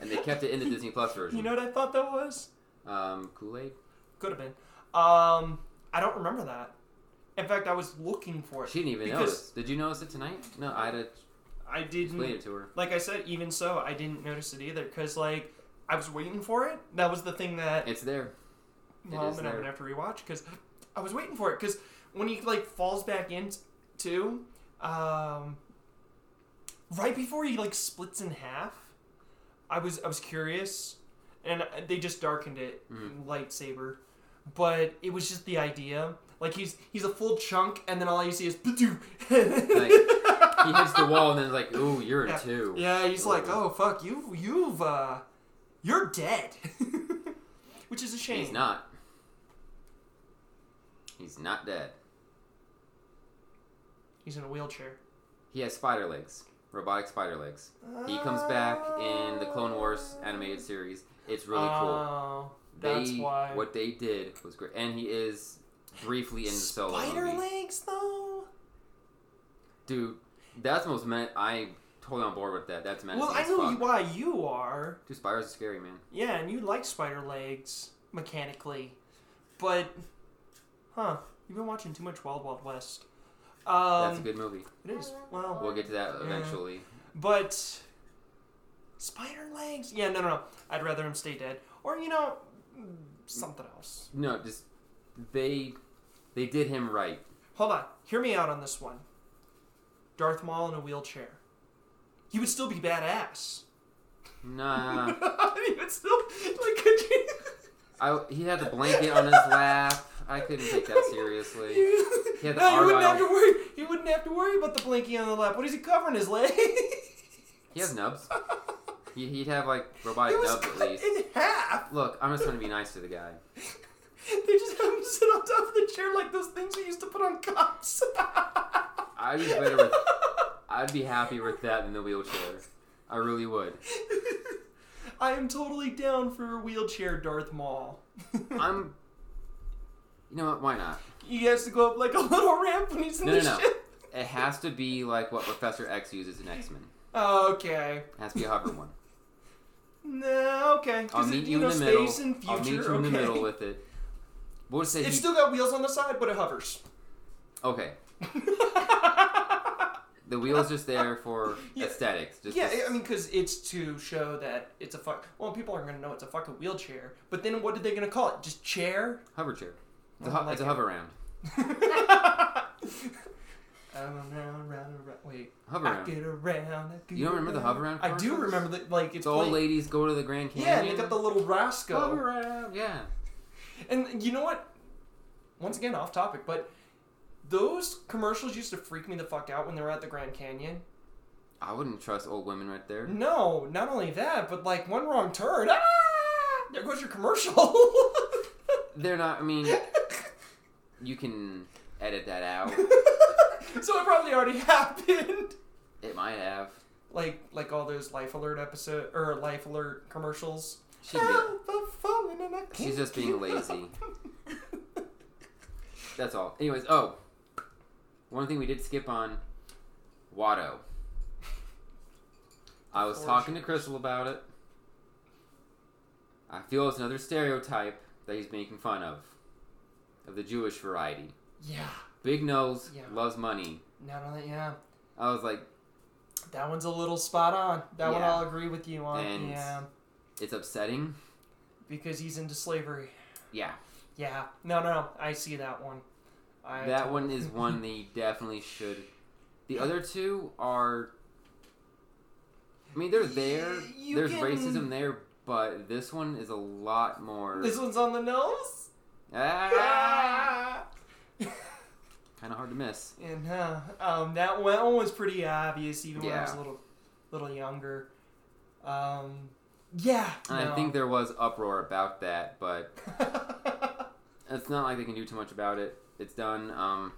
and they kept it in the Disney Plus version. You know what I thought that was? um, Kool Aid. Could have been. Um, I don't remember that. In fact, I was looking for it. She didn't even notice. Did you notice it tonight? No, I had to I didn't. it to her. Like I said, even so, I didn't notice it either. Because like I was waiting for it. That was the thing that It's there. It is then I'm there. gonna have to rewatch because I was waiting for it. Because when he like falls back into, um, right before he like splits in half, I was I was curious, and they just darkened it Mhm. lightsaber, but it was just the idea. Like he's he's a full chunk, and then all you see is "Badoo." He hits the wall and then it's like, [LAUGHS] ooh, you're Yeah. a two. Yeah, he's like, oh fuck, you you've uh, you're dead, [LAUGHS] which is a shame. He's not. He's not dead. He's in a wheelchair. He has spider legs, robotic spider legs. He comes back in the Clone Wars animated series. It's really cool. Oh, that's They why. what they did was great, and he is briefly in the solo Spider movie. legs, though. Dude, that's most meant. I totally on board with that. That's menacing Well, I as know fuck. you, why you are. Dude, spiders are scary, man. Yeah, and you like spider legs mechanically, but huh? You've been watching too much Wild Wild West. Um, That's a good movie. It is. Well, We'll get to that Yeah. eventually. But spider legs? Yeah, no, no, no. I'd rather him stay dead, or you know, something else. No, just they they did him right. Hold on, hear me out on this one. Darth Maul in a wheelchair. He would still be badass. Nah, [LAUGHS] he would still like. Could you? I he had the blanket on his lap. I couldn't take that seriously. [LAUGHS] He the no, you wouldn't have to worry. You wouldn't have to worry about the blankie on the lap. What is he covering his leg? He has nubs. [LAUGHS] He, he'd have like robotic It was nubs at least. in half. Look, I'm just trying to be nice to the guy. [LAUGHS] They just have him sit on top of the chair like those things we used to put on cops. [LAUGHS] I'd be better with. I'd be happier with that than the wheelchair. I really would. I am totally down for a wheelchair Darth Maul. I'm. You know what? Why not? He has to go up like a little [LAUGHS] ramp when he's in No, the no, no. ship. It has to be like what Professor X uses in X Men. Okay. It has to be a hover one. No, okay. I'll it- meet you know, in the middle. space and future. I'll meet you okay. in the middle with it. We'll just say It's he, still got wheels on the side, but it hovers. okay. [LAUGHS] The wheel's just there for [LAUGHS] Yeah. aesthetics. Just yeah, to- I mean, because it's to show that it's a fuck. Well, people aren't gonna know it's a fucking wheelchair. But then what are they gonna call it? Just chair? hover chair. It's a, ho- like it's a hover round. Around, round, round, round. Wait, Hover I round. get around. I get You don't remember the around. hover round I do commercials? remember that. Like it's The old ladies go to the Grand Canyon. Yeah, and they got the little Roscoe. hover round. Yeah. And you know what? Once again, off topic, but those commercials used to freak me the fuck out when they were at the Grand Canyon. I wouldn't trust old women right there. No, not only that, but like one wrong turn. Ah! There goes your commercial. [LAUGHS] They're not. I mean, you can edit that out. [LAUGHS] so it probably already [LAUGHS] happened. It might have. Like like all those Life Alert episode or Life Alert commercials. She can Help, falling and I can't She's just being lazy. [LAUGHS] That's all. Anyways, oh, one thing we did skip on, Watto. I was talking to Crystal about it. I feel it's another stereotype that he's making fun of, of the Jewish variety. yeah. Big nose, Yeah. loves money. Not only yeah. I was like, That one's a little spot on. That one I'll agree with you on. And- yeah. it's upsetting. Because he's into slavery. Yeah, Yeah. No, no, no. I see that one. I that one is [LAUGHS] one that you definitely should. The other two are. I mean, they're there. You There's can- racism there, but this one is a lot more. This one's on the nose. Ah, kind of hard to miss. And uh, um, that one, that one was pretty obvious, even when I was a little, little younger. Um, yeah. No. I think there was uproar about that, but [LAUGHS] it's not like they can do too much about it. It's done. Um,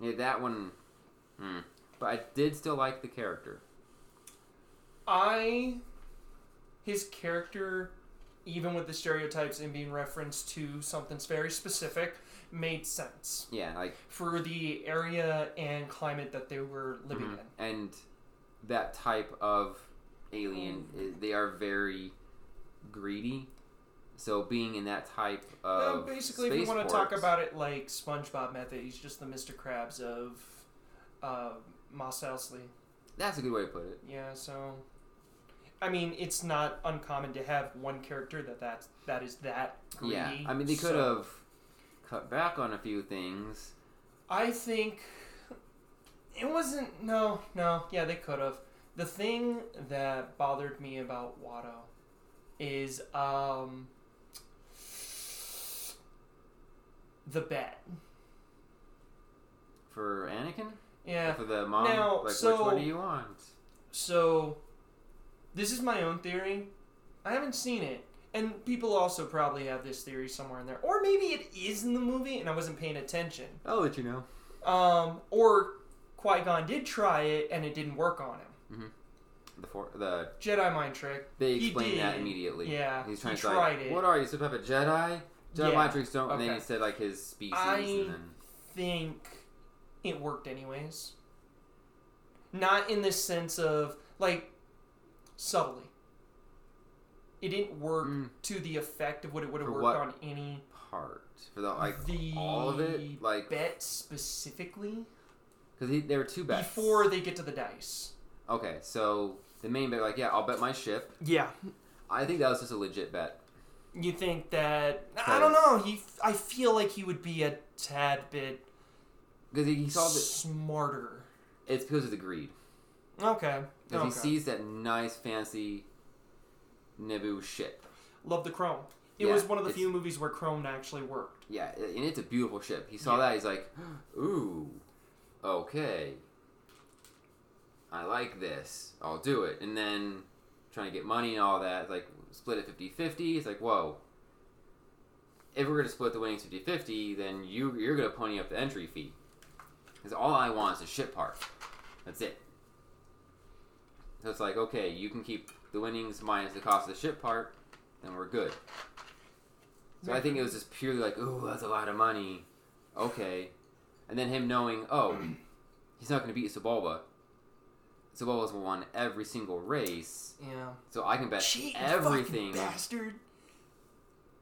yeah, that one. Hmm. But I did still like the character. I, his character, even with the stereotypes and being referenced to something very specific, made sense Yeah, like for the area and climate that they were living Mhm. in. and that type of alien, Mm. i they are very greedy. So being in that type Well, of basically, if you want to talk about it like SpongeBob method, he's just the Mr. Krabs of uh, Mos Eisley. that's a good way to put it. Yeah, so I mean, it's not uncommon to have one character that that's, that is that greedy. Yeah, I mean they could so have cut back on a few things. I think it wasn't. No, no. Yeah, they could have. The thing that bothered me about Watto is um the bet. For Anakin? Yeah. For the mom? Now, like, so- which one do you want? So, this is my own theory. I haven't seen it. And people also probably have this theory somewhere in there. Or maybe it is in the movie and I wasn't paying attention. I'll let you know. Um, or Qui Gon did try it and it didn't work on him. The for, the Jedi mind trick. they He explained that immediately. Yeah, He's trying he to tried like, it. what are you, some type of Jedi? Jedi Yeah, mind tricks don't. And then he said like his species, I- and then think it worked anyways. Not in the sense of like subtly. It didn't work Mm. to the effect of what it would have worked on any part for the like the all of it, like bet specifically because there were two bets before they get to the dice. Okay, so the main bet, like, yeah, I'll bet my ship. Yeah, I think that was just a legit bet. you think that I don't know. He, I feel like he would be a tad bit Because he, he saw that smarter. it's because of the greed. Okay, Because okay. he sees that nice, fancy Naboo ship. Love the Chrome. It Yeah, was one of the few movies where Chrome actually worked. Yeah, and it's a beautiful ship. He saw Yeah. that, he's like, ooh, okay. I like this. I'll do it. And then trying to get money and all that, like, split it 50 50. It's like, whoa. If we're going to split the winnings 50 50, then you, you're going to pony up the entry fee. Because all I want is a ship part. That's it. So it's like, okay, you can keep the winnings minus the cost of the ship part, then we're good. So I think it was just purely like, ooh, that's a lot of money. Okay. And then him knowing, oh, [CLEARS THROAT] he's not going to beat Sebulba. Sebulba's won every single race, Yeah. so I can bet Cheating everything. bastard.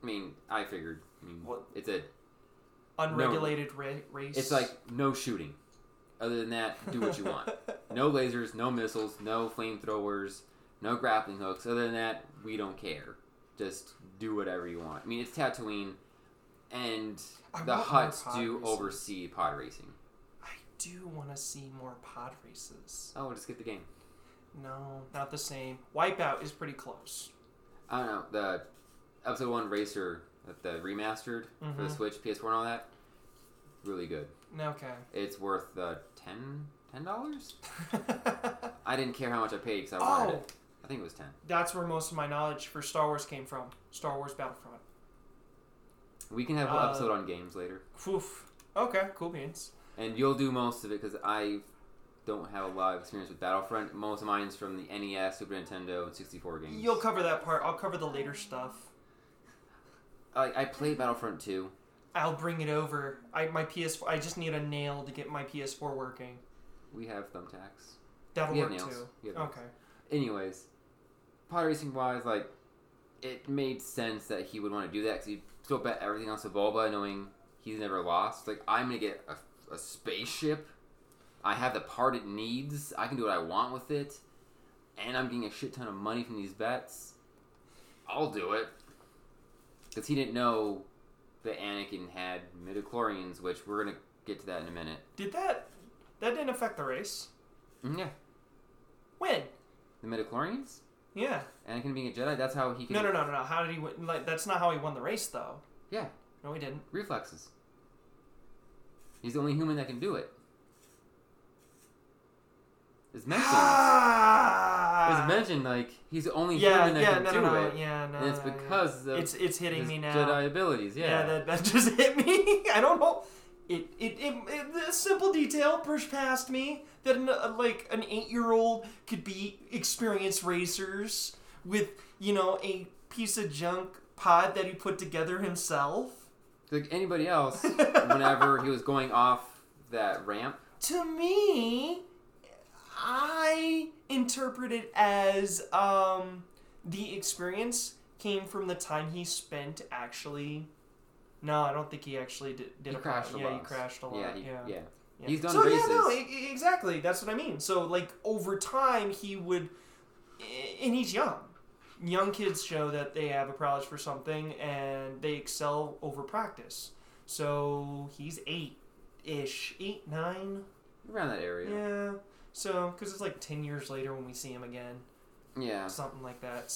I mean, I figured. I mean, What? it's a, Unregulated ra- race. it's like no shooting. Other than that, do what you want. No [LAUGHS] lasers, no missiles, no flamethrowers, no grappling hooks. Other than that, we don't care. Just do whatever you want. I mean, it's Tatooine, and I the Hutts do races. oversee pod racing. I do want to see more pod races. Oh, just get the game. No, not the same. Wipeout is pretty close. I don't know the episode one racer, the remastered for the Mhm. Switch, PS4, and all that. Really good. Okay. It's worth uh, ten ten dollars. [LAUGHS] I didn't care how much I paid because I wanted oh, it. I think it was ten. that's where most of my knowledge for Star Wars came from. Star Wars Battlefront. We can have an Uh, episode on games later, Oof. Okay, cool beans. and you'll do most of it because I don't have a lot of experience with Battlefront. Most of mine's from the NES, Super Nintendo, and 64 games. You'll cover that part. I'll cover the later stuff. I, I played Battlefront 2. I'll bring it over. I my PS4. I just need a nail to get my PS4 working. We have thumbtacks. That'll We have work nails. too. We have nails. Okay. Anyways, pod racing wise, like it made sense that he would want to do that because he still bet everything on Sebulba, knowing he's never lost. Like I'm gonna get a, a spaceship. I have the part it needs. I can do what I want with it, and I'm getting a shit ton of money from these bets. I'll do it because he didn't know that Anakin had midichlorians, which we're gonna get to that in a minute. Did that? That didn't affect the race. Mm, Yeah, When? the midichlorians. Yeah. Anakin being a Jedi, that's how he can No, no, no, no, no. How did he win? Like, that's not how he won the race, though. Yeah. No, he didn't. reflexes. He's the only human that can do it. It's mentioned. [GASPS] Ah! It's mentioned like he's the only Yeah, human that yeah, can no, do no, no, it, yeah, no. and it's because of it's it's hitting me now. Jedi abilities. Yeah, Yeah, that, that [LAUGHS] just hit me. I don't know. It it, it, it a simple detail pushed past me that an, uh, like an eight year old could be experienced racers with you know a piece of junk pod that he put together himself. like anybody else. [LAUGHS] whenever he was going off that ramp, To me, I interpret it as um, the experience came from the time he spent actually. No, I don't think he actually did. did He a crashed a Yeah, he crashed a lot. Yeah, he, yeah. yeah. Yeah. He's done so, races. yeah, no, exactly. That's what I mean. So, like, over time, he would. And he's young. Young kids show that they have a prowess for something and they excel over practice. So, he's eight ish. Eight, nine? Around that area. Yeah. So, because it's like 10 years later when we see him again. Yeah. Something like that.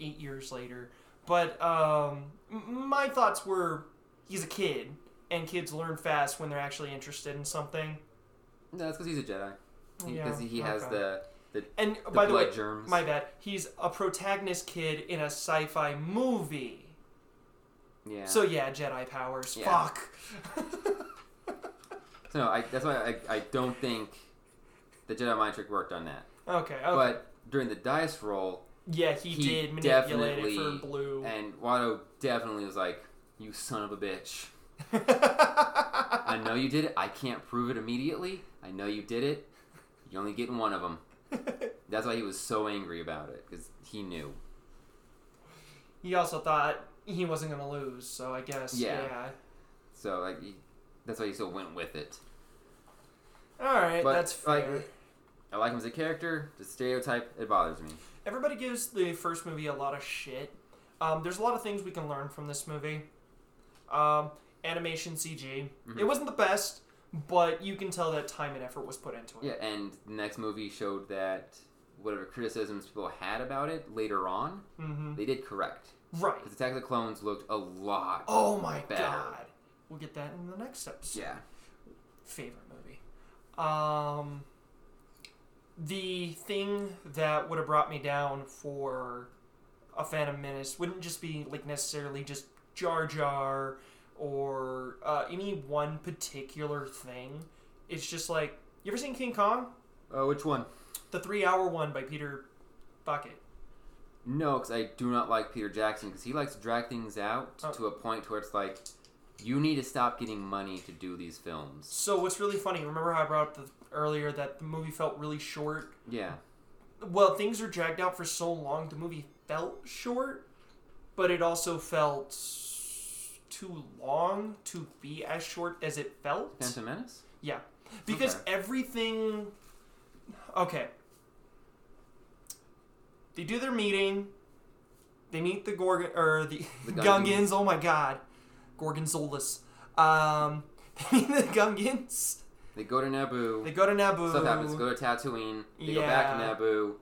Eight years later. But, um, my thoughts were he's a kid. And kids learn fast when they're actually interested in something. No, that's because he's a Jedi. Yeah, Because he has okay. the the, And the by the way, germs. my bad. He's a protagonist kid in a sci-fi movie. yeah. So yeah, Jedi powers. Yeah. Fuck. [LAUGHS] So no, I, that's why I, I don't think the Jedi mind trick worked on that. okay. Okay. But during the dice roll, yeah, he, he did manipulate it for blue. and Watto definitely was like, "You son of a bitch! [LAUGHS] I know you did it. I can't prove it immediately. I know you did it. You're only getting one of them." [LAUGHS] That's why he was so angry about it because he knew. he also thought he wasn't gonna lose, so I guess Yeah. yeah. So like, he, that's why he still went with it. All right, But, that's like, fair. I like him as a character. The stereotype it bothers me. Everybody gives the first movie a lot of shit. Um, there's a lot of things we can learn from this movie. Um, animation CG. Mhm. It wasn't the best, but you can tell that time and effort was put into it. Yeah, and the next movie showed that whatever criticisms people had about it later on, Mm-hmm. they did correct. Right. Because Attack of the Clones looked a lot. Oh my better. god. We'll get that in the next episode. Yeah. Favorite movie. Um the thing that would have brought me down for a Phantom Menace wouldn't just be like necessarily just Jar Jar or uh, any one particular thing. It's just like you ever seen King Kong? Oh, which one? The three hour one by Peter Bucket. No, because I do not like Peter Jackson because he likes to drag things out Oh. to a point where it's like, you need to stop getting money to do these films. So what's really funny, remember how I brought up the, earlier that the movie felt really short? Yeah. well, things were dragged out for so long, the movie felt short, but it also felt too long to be as short as it felt. Phantom Menace? Yeah, because Okay. everything. Okay. They do their meeting. They meet the Gorgon or the, The [LAUGHS] Gungans. Gungans. Oh my god, Gorgonzolas. Um, they [LAUGHS] meet the Gungans. They go to Naboo. They go to Naboo. Stuff happens. Go to Tatooine. They go back to Naboo.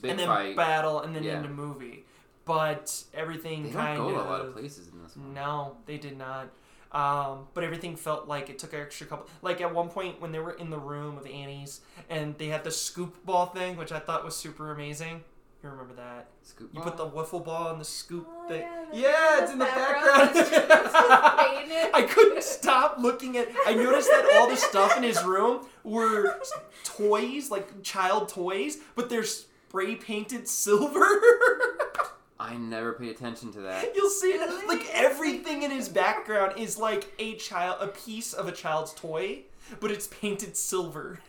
Big and then fight. battle and then Yeah. into movie. But everything they don't kind go of to a lot of places in this one. no, they did not. Um, but everything felt like it took an extra couple. Like at one point when they were in the room of Annie's and they had the scoop ball thing, which I thought was super amazing. You remember that? Scoop You put the ball? wiffle ball in the scoop Oh, thing. yeah, the- Yeah, it's in the background. It's just- [LAUGHS] it's just. I couldn't stop looking at. I noticed that all the stuff in his room were toys, like child toys, but they're spray painted silver. [LAUGHS] I never paid attention to that. You'll see it. Like everything in his background is like a child, a piece of a child's toy, but it's painted silver.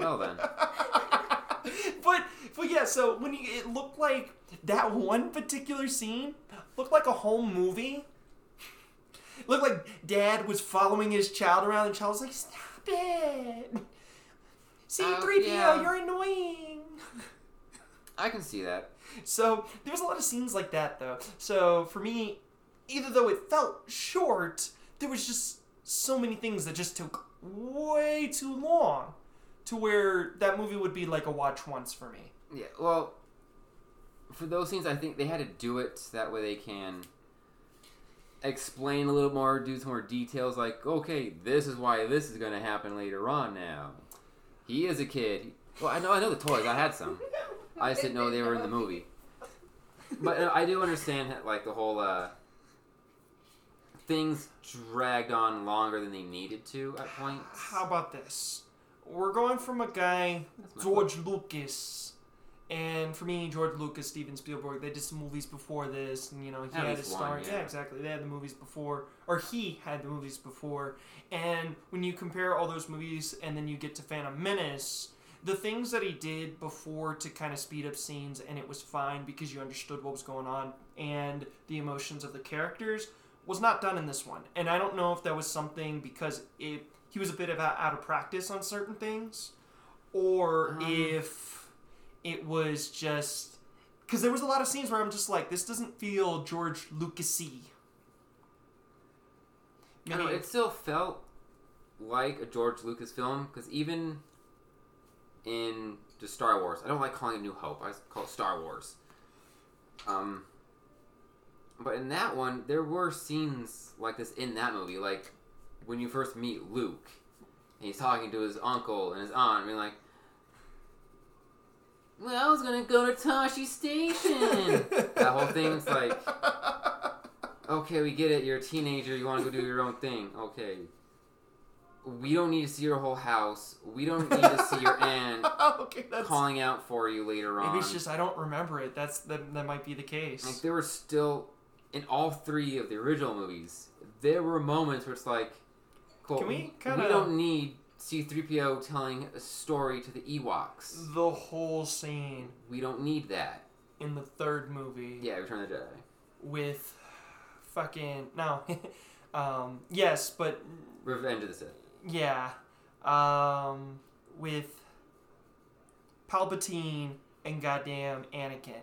Well then. [LAUGHS] but but yeah, so when you, it looked like that one particular scene looked like a home movie. looked like dad was following his child around, and the child was like, "Stop it, C-3PO, uh, yeah. you're annoying." I can see that. So there was a lot of scenes like that though. So for me, either though it felt short, there was just so many things that just took way too long to where that movie would be like a watch once for me. Yeah, well, for those scenes, I think they had to do it that way they can explain a little more, do some more details. Like, okay, this is why this is going to happen later on. Now, he is a kid. Well, I know, I know the toys. I had some. I just didn't know they were in the movie. But uh, I do understand like the whole uh, things dragged on longer than they needed to at points. How about this? We're going from a guy, George Lucas. And for me, George Lucas, Steven Spielberg, they did some movies before this, and you know he At had his star. one, yeah. yeah. exactly. They had the movies before, or he had the movies before. And when you compare all those movies, and then you get to Phantom Menace, the things that he did before to kind of speed up scenes and it was fine because you understood what was going on and the emotions of the characters was not done in this one. And I don't know if that was something because it he was a bit of out of practice on certain things or Um. if it was just because there was a lot of scenes where I'm just like this doesn't feel George Lucasy. I know, it still felt like a George Lucas film because even in just Star Wars, I don't like calling it New Hope. I call it Star Wars. Um, but in that one, there were scenes like this in that movie, like when you first meet Luke, and he's talking to his uncle and his aunt, and being like, "Well, I was gonna go to Tosche Station." [LAUGHS] that whole thing's like, okay, we get it. You're a teenager. You want to go do your own thing. Okay. We don't need to see your whole house. We don't need to see your aunt [LAUGHS] okay, that's calling out for you later on. maybe it's just I don't remember it. That's that, that might be the case. like there were still in all three of the original movies. There were moments where it's like, cool. Can we kinda- We don't need C-3PO telling a story to the Ewoks. the whole scene We don't need that. in the third movie Yeah, Return of the Jedi. with fucking no, [LAUGHS] um, yes, but Revenge of the Sith. yeah, um, with Palpatine and goddamn Anakin.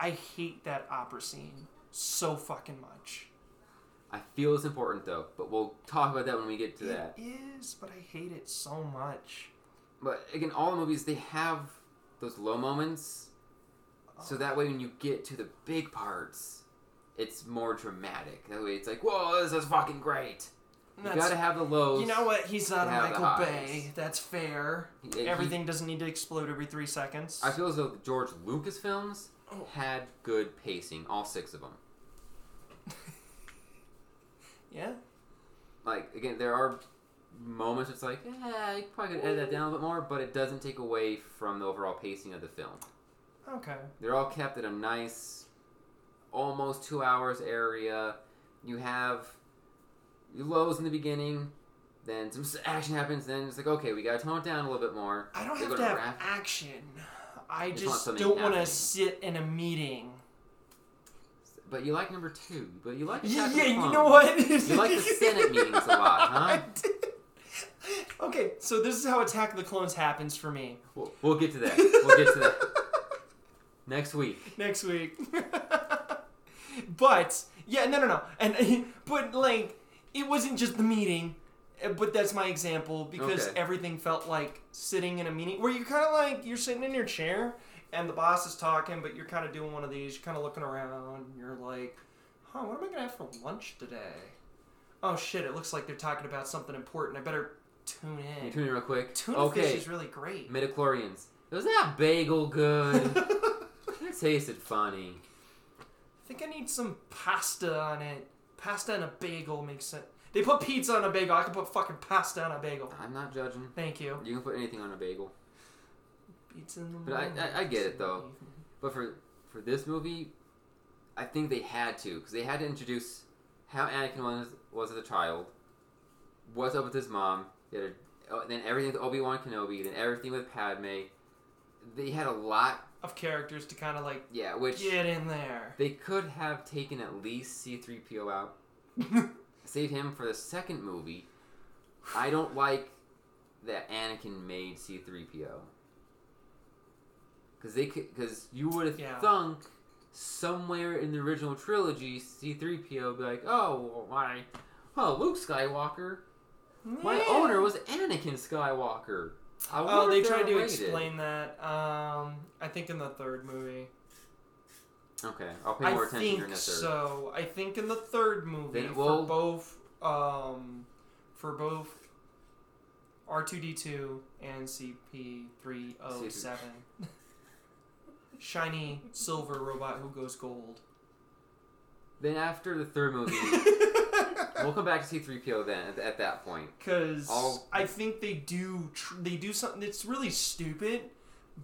I hate that opera scene so fucking much. I feel it's important though, but we'll talk about that when we get to that. It is, but I hate it so much. But again, all the movies they have those low moments, so oh. that way when you get to the big parts, it's more dramatic. That way it's like, whoa, this is fucking great. You That's- gotta have the lows. You know what? He's not a Michael. Bay. That's fair. He- he- Everything doesn't need to explode every three seconds. I feel as though the George Lucas films Oh. had good pacing, all six of them. Yeah. Like again, there are moments it's like, yeah, you probably could edit that down a little bit more, but it doesn't take away from the overall pacing of the film. Okay. They're all kept at a nice, almost two hours area. You have lows in the beginning, then some action happens, then it's like, okay, we gotta tone it down a little bit more. I don't They're have to gonna have action. I Just don't want to sit in a meeting. But you like number two, but you like Yeah, Attack yeah the you know what? You like the [LAUGHS] Senate meetings a lot, [LAUGHS] huh? Okay, so this is how Attack of the Clones happens for me. We'll, we'll get to that. We'll get to that [LAUGHS] next week. next week. but yeah, no, no, no, and but like it wasn't just the meeting, uh, but that's my example because Okay. everything felt like sitting in a meeting where you're kind of like you're sitting in your chair and the boss is talking, but you're kind of doing one of these, you're kind of looking around, and you're like, huh, what am I gonna have for lunch today? Oh shit, it looks like they're talking about something important. I better tune in. tune in real quick? Tuna fish is really great. midichlorians. Was that bagel good? [LAUGHS] it tasted funny. I think I need some pasta on it. Pasta and a bagel makes sense. They put pizza on a bagel. I can put fucking pasta on a bagel. I'm not judging. Thank you. You can put anything on a bagel. Pizza in the But I- morning, I- I get it, pizza in the though. But for for this movie, I think they had to because they had to introduce how Anakin was was as a child, what's up with his mom, they had a, oh, then everything with Obi Wan Kenobi, then everything with Padme. They had a lot, Of characters to kind of like yeah. Which get in there. they could have taken at least C three PO out, [LAUGHS] save him for the second movie. I don't like that Anakin made C three PO because they because you would have Yeah. thunk somewhere in the original trilogy C three PO be like oh my oh Luke Skywalker my owner was Anakin Skywalker. I Oh, they tried to explain that. Um, I think in the third movie. Okay, I'll pay I more attention think during the third. so. I think in the third movie Then for both, um, for both R two D two and CP three oh seven. [LAUGHS] Shiny silver robot who goes gold. Then after the third movie, [LAUGHS] we'll come back to C three PO then at, at that point. Because I'll- I think they do tr- they do something that's really stupid,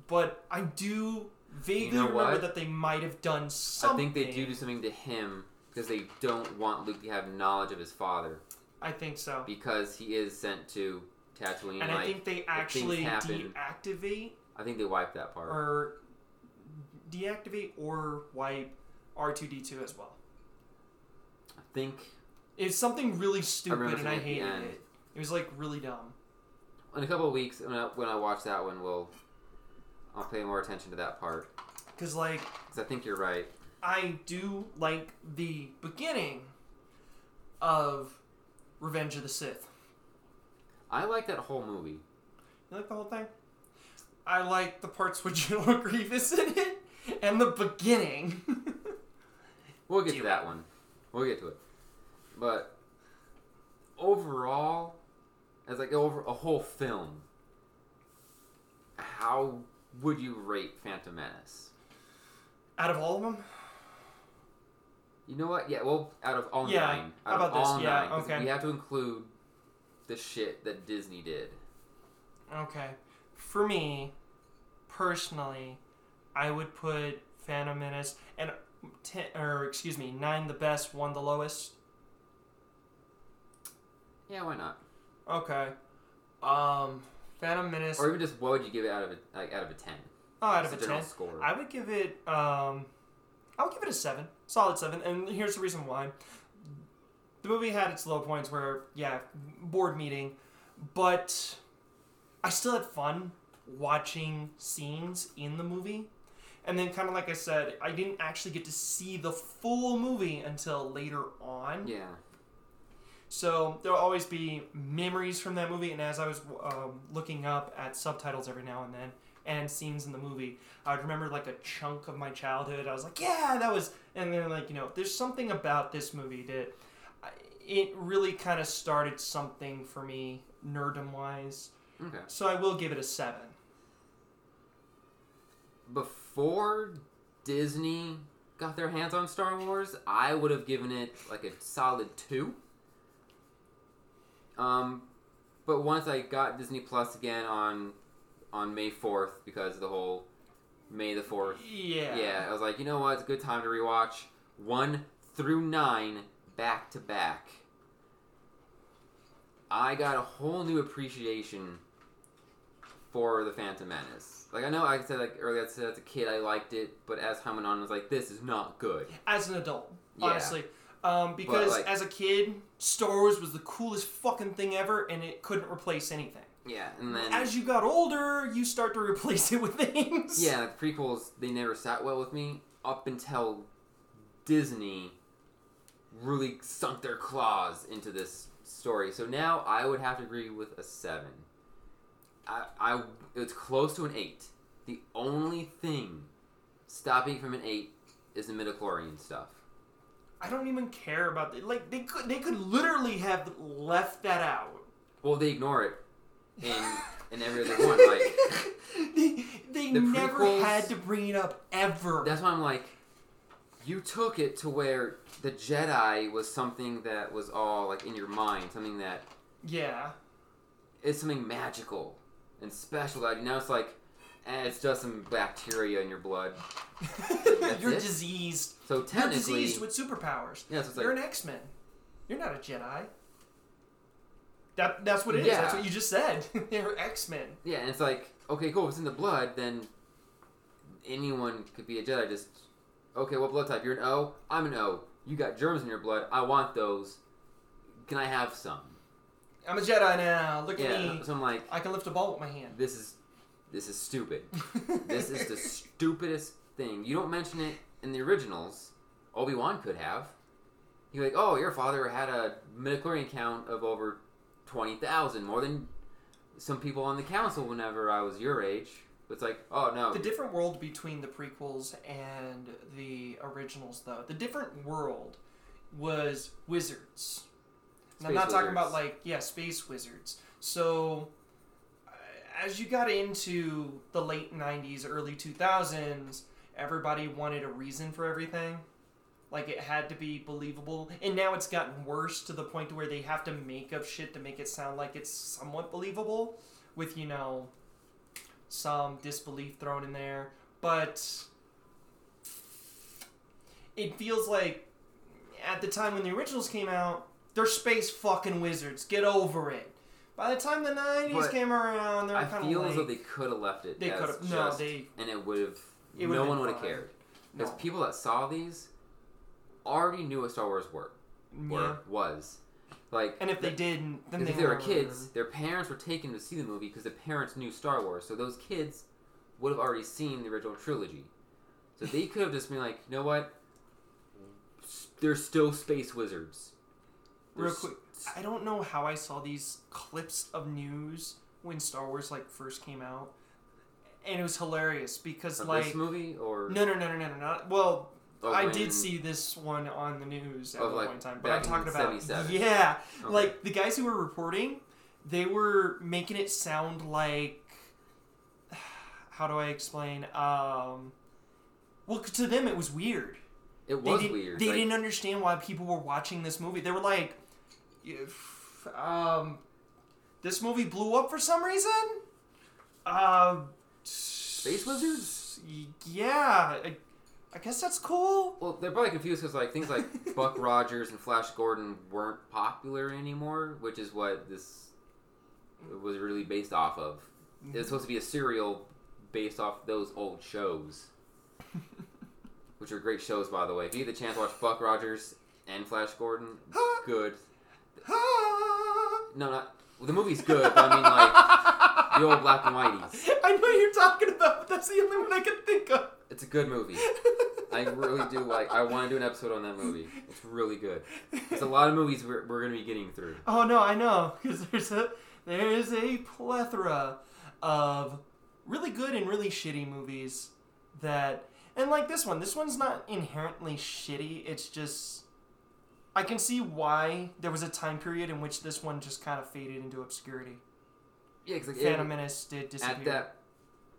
but I do vaguely know remember that they might have done something. I think they do do something to him because they don't want Luke to have knowledge of his father I think so. because he is sent to Tatooine. and I think they actually deactivate I think they wipe that part. or deactivate or wipe R2D2 as well. I think It's something really stupid, remember and I hated it. It was like really dumb. in a couple of weeks when I, when I watch that one, we'll I'll pay more attention to that part Cause like because I think you're right. I do like the beginning of Revenge of the Sith. I like that whole movie. You like the whole thing? I like the parts with [LAUGHS] General Grievous in it [LAUGHS] and the beginning. [LAUGHS] We'll get to that one. We'll get to it. But overall, as like over a whole film, how would you rate Phantom Menace? Out of all of them, You know what? Yeah, well, out of all Yeah, nine, how out about of this? all Yeah, okay. we have to include the shit that Disney did. okay. For me, personally, I would put Phantom Menace and ten, or excuse me, nine the best, one the lowest. Yeah, why not? Okay. Um, Phantom Menace. Or even just what would you give it out of a like out of a ten? oh, out of Just a ten. score. I would give it um I would give it a seven. Solid seven. And here's the reason why. The movie had its low points where, yeah, board meeting, but I still had fun watching scenes in the movie. And then kinda like I said, I didn't actually get to see the full movie until later on. yeah. So there'll always be memories from that movie, and as I was um, looking up at subtitles every now and then and scenes in the movie, I would remember like a chunk of my childhood. I was like, "Yeah, that was," and then like you know, there's something about this movie that it really kind of started something for me nerdom wise. Okay. So I will give it a seven. Before Disney got their hands on Star Wars, I would have given it like a solid two. Um, but once I got Disney Plus again on on May fourth because of the whole May the fourth Yeah. Yeah, I was like, you know what? It's a good time to rewatch one through nine back to back. I got a whole new appreciation for the Phantom Menace. Like I know I said like earlier, I said as a kid I liked it, but as time went on, I was like, this is not good. As an adult, Yeah. honestly. Um, because like- as a kid, Star Wars was the coolest fucking thing ever, and it couldn't replace anything. Yeah, and then As you got older, you start to replace it with [LAUGHS] things. yeah, like prequels they never sat well with me up until Disney really sunk their claws into this story. So now I would have to agree with a seven. I, I it's close to an eight. The only thing stopping from an eight is the midichlorian stuff. I don't even care about it. Like they could, they could literally have left that out. Well, they ignore it in in every other one. [LAUGHS] Like they they The never had to bring it up ever. that's why I'm like, you took it to where the Jedi was something that was all like in your mind, something that yeah. is something magical and special. That now it's like, eh, it's just some bacteria in your blood. [LAUGHS] You're it? diseased. So You're technically, diseased with superpowers. yeah, so it's You're an X Men. You're not a Jedi. That that's what it is. Yeah. That's what you just said. [LAUGHS] They're X Men. yeah, and it's like, okay, cool. If it's in the blood, then anyone could be a Jedi. Just okay, what blood type? You're an O. I'm an O. You got germs in your blood. I want those. Can I have some? I'm a Jedi now. Look at me. So I'm like, I can lift a ball with my hand. this is this is stupid. [LAUGHS] this is the stupidest thing. You don't mention it in the originals. Obi Wan could have. You're like, oh, your father had a midichlorian count of over twenty thousand, more than some people on the council whenever I was your age. It's like, oh no, The different world between the prequels and the originals, though, the different world was wizards. I'm not talking about like yeah, space wizards. So uh, as you got into the late '90s, early 2000s, everybody wanted a reason for everything. Like it had to be believable, and now it's gotten worse to the point to where they have to make up shit to make it sound like it's somewhat believable, with you know some disbelief thrown in there. But it feels like at the time when the originals came out, they're space fucking wizards. Get over it. By the time the '90s But came around, they were I kind of feel like as though they could have left it. they could have no, they and it would have. No one would have cared because no. people that saw these already knew what Star Wars were, were yeah. was. Like, And if they the- didn't, then they if they were kids, their parents were taken to see the movie because the parents knew Star Wars. So those kids would have already seen the original trilogy. So they could have just been like, you know what? They're still space wizards. Real quick, I don't know how I saw these clips of news when Star Wars like first came out, and it was hilarious because of like this movie or no no no no no no not well. I did see this one on the news at one like, point in time, but I'm talking about yeah, Okay. like the guys who were reporting, they were making it sound like [SIGHS] how do I explain? Um, well, to them it was weird. it They was didn't, weird. They like, didn't understand why people were watching this movie. They were like, if, um, this movie blew up for some reason. Um, Space wizards? Yeah, I, I guess that's cool. Well, they're probably confused because like things like [LAUGHS] Buck Rogers and Flash Gordon weren't popular anymore, which is what this was really based off of. It's supposed to be a serial based off those old shows, [LAUGHS] which are great shows, by the way. If you get the chance to watch Buck Rogers and Flash Gordon, good. Ah. No, not well, the movie's good, but I mean like [LAUGHS] the old black and whiteies. I know what you're talking about, but that's the only one I can think of. It's a good movie. I really do like. I want to do an episode on that movie. It's really good. There's a lot of movies we're, we're gonna be getting through. Oh no, I know because there's a there is a plethora of really good and really shitty movies that and like this one. This one's not inherently shitty. It's just I can see why there was a time period in which this one just kind of faded into obscurity. Yeah, because like, it- Phantom Menace did disappear. at that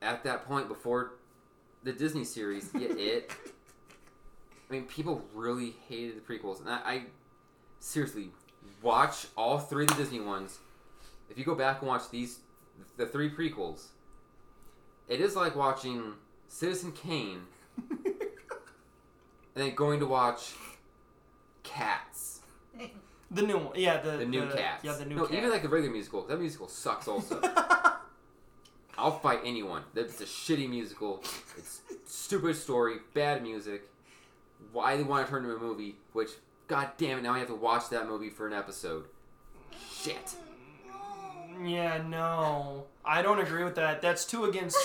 at that point before the Disney series, yeah, [LAUGHS] it. I mean, people really hated the prequels, and I, I seriously watch all three of the Disney ones. If you go back and watch these, the three prequels, it is like watching Citizen Kane [LAUGHS] and then going to watch Cats, the new one, yeah, the the new Cats. yeah, the new no, Cat. even like the regular musical. That musical sucks also. [LAUGHS] I'll fight anyone. That's a shitty musical. It's stupid story, bad music. Why they want to turn into a movie? Which, god damn it, now I have to watch that movie for an episode. Shit. yeah, no, I don't agree with that. That's two against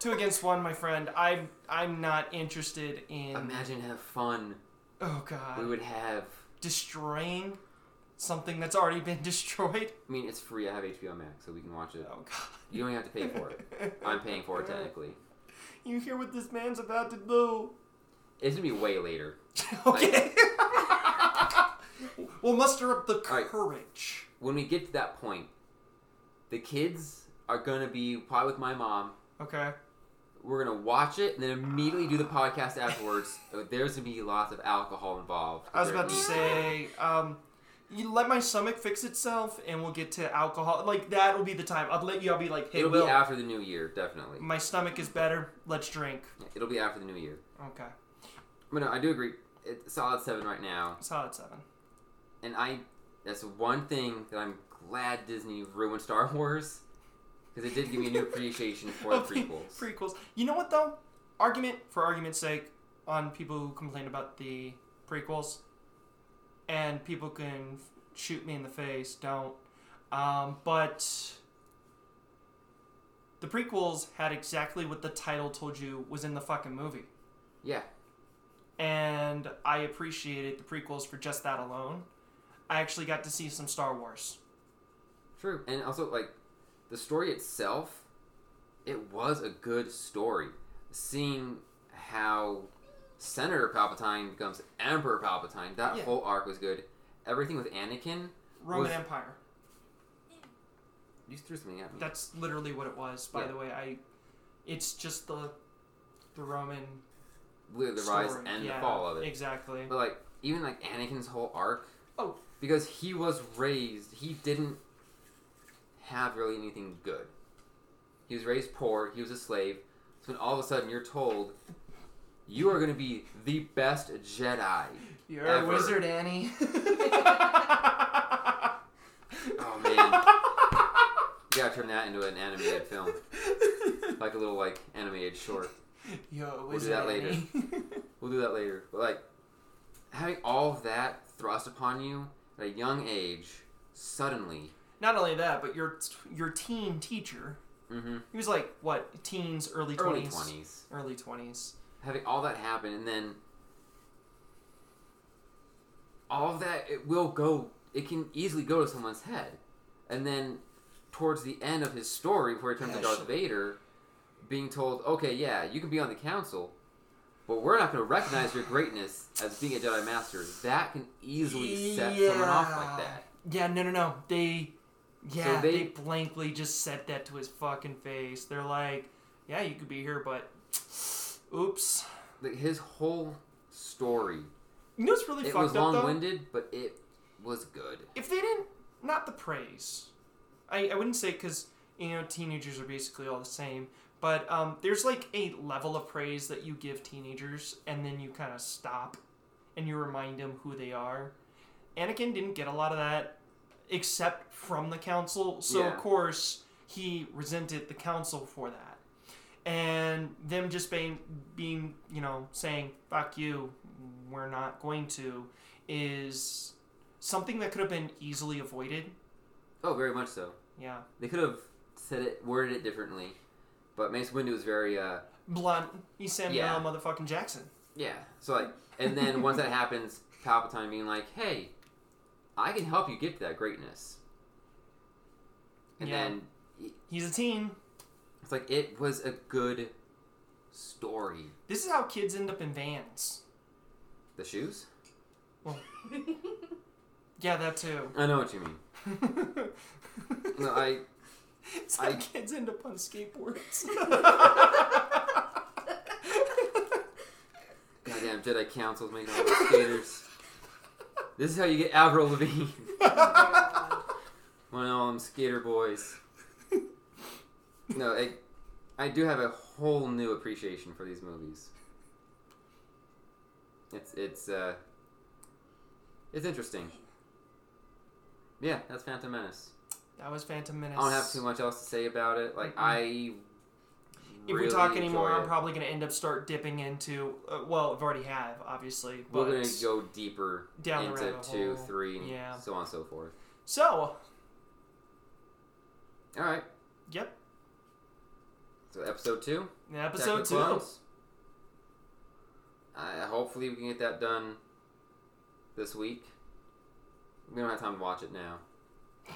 two against one, my friend. I'm I'm not interested in. Imagine how fun Oh God. we would have. destroying something that's already been [LAUGHS] destroyed. I mean, it's free. I have HBO Max, so we can watch it. Oh god. You don't have to pay for it. [LAUGHS] I'm paying for it technically. You hear what this man's about to do. It's gonna be way later. [LAUGHS] Okay. we'll muster up the courage. When we get to that point, the kids are gonna be probably with my mom. Okay. We're gonna watch it and then immediately do the podcast afterwards. [LAUGHS] There's gonna be lots of alcohol involved. I was about to say, um, you let my stomach fix itself, and we'll get to alcohol. Like that will be the time. I'll let you. I'll be like, hey, It'll Will, be after the new year, definitely. my stomach is better. Let's drink. Yeah, It'll be after the new year. Okay. But no, I do agree. It's solid seven right now, Solid seven. and I. That's one thing that I'm glad Disney ruined Star [LAUGHS] Wars because it did give me a new appreciation [LAUGHS] for the prequels. Prequels. You know what though? Argument for argument's sake on people who complain about the prequels, and people can shoot me in the face. Don't. Um, but the prequels had exactly what the title told you was in the fucking movie, Yeah, and I appreciated the prequels for just that alone. I actually got to see some Star Wars. true. And also, like, the story itself, it was a good story. Seeing how Senator Palpatine becomes Emperor Palpatine, that Yeah. whole arc was good. Everything with Anakin, Roman Was- Empire. you threw something at me. That's literally what it was. By Yeah. the way, I. It's just the, the Roman the rise and Yeah, the fall of it. Exactly. But like even like Anakin's whole arc. Oh. Because he was raised, he didn't have really anything good. He was raised poor. He was a slave. So when all of a sudden you're told you are going to be the best Jedi. You're Ever. a wizard, Annie. [LAUGHS] Oh man, You gotta turn that into an animated film, like a little like animated short. Yo, We'll do that later. [LAUGHS] We'll do that later. But like having all of that thrust upon you at a young age, suddenly. Not only that, but your your teen teacher. Mm-hmm. He was like what teens, early twenties, early twenties. Having all that happen, and then all of that it will go. It can easily go to someone's head, and then towards the end of his story, before he turns to Darth Vader, being told, "Okay, yeah, you can be on the council." But we're not going to recognize your greatness as being a Jedi Master. That can easily set someone off like that. Yeah, no, no, no. They, yeah, they, they- blankly just said that to his fucking face. They're like, yeah, you could be here, but [SNIFFS] oops. His whole story, You know what's really it fucked was up though? long-winded, but it was good. If they didn't, not the praise. I, I wouldn't say because you know teenagers are basically all the same, but um, there's like a level of praise that you give teenagers, and then you kind of stop, and you remind them who they are. Anakin didn't get a lot of that, except from the council. So Yeah. of course he resented the council for that, and them just being being you know saying "fuck you," we're not going to, is something that could have been easily avoided. Oh, very much so. Yeah, They could have said it, worded it differently, but Mace Windu was very, uh, blunt. He's Samuel Yeah. Motherfucking Jackson. yeah. So like, and then once that [LAUGHS] happens, Palpatine being like, "Hey, I can help you get to that greatness," and Yeah. then He's a teen. it's like it was a good story. This is how kids end up in vans. The shoes? [LAUGHS] Yeah, that too. I know what you mean. [LAUGHS] No, I it's how I- kids end up on skateboards. [LAUGHS] goddamn Jedi Council's making all those skaters. This is how you get Avril Lavigne. [LAUGHS] One of all them skater boys. No, I, I do have a whole new appreciation for these movies. It's it's uh it's interesting. Yeah, that's Phantom Menace. that was Phantom Menace. I don't have too much else to say about it. Like Mm-mm. I. If really we talk anymore, I'm probably going to end up start dipping into. Uh, well, I've already have, obviously. But We're gonna go deeper down into two, hole. three, and Yeah. so on and so forth. So, All right. yep, So episode two. episode two. Uh, hopefully we can get that done this week. We don't have time to watch it now. [LAUGHS]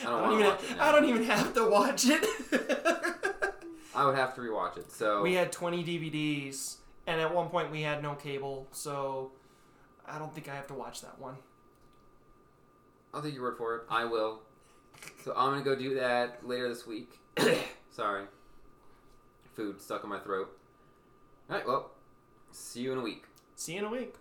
I don't, I don't even. watch it now. I don't even have to watch it. [LAUGHS] I would have to rewatch it. So we had 20 DVDs, and at one point we had no cable, so I don't think I have to watch that one. I'll take your word for it. I will. So I'm gonna go do that later this week. [COUGHS] Sorry. Food stuck in my throat. All right. Well, see you in a week. See you in a week.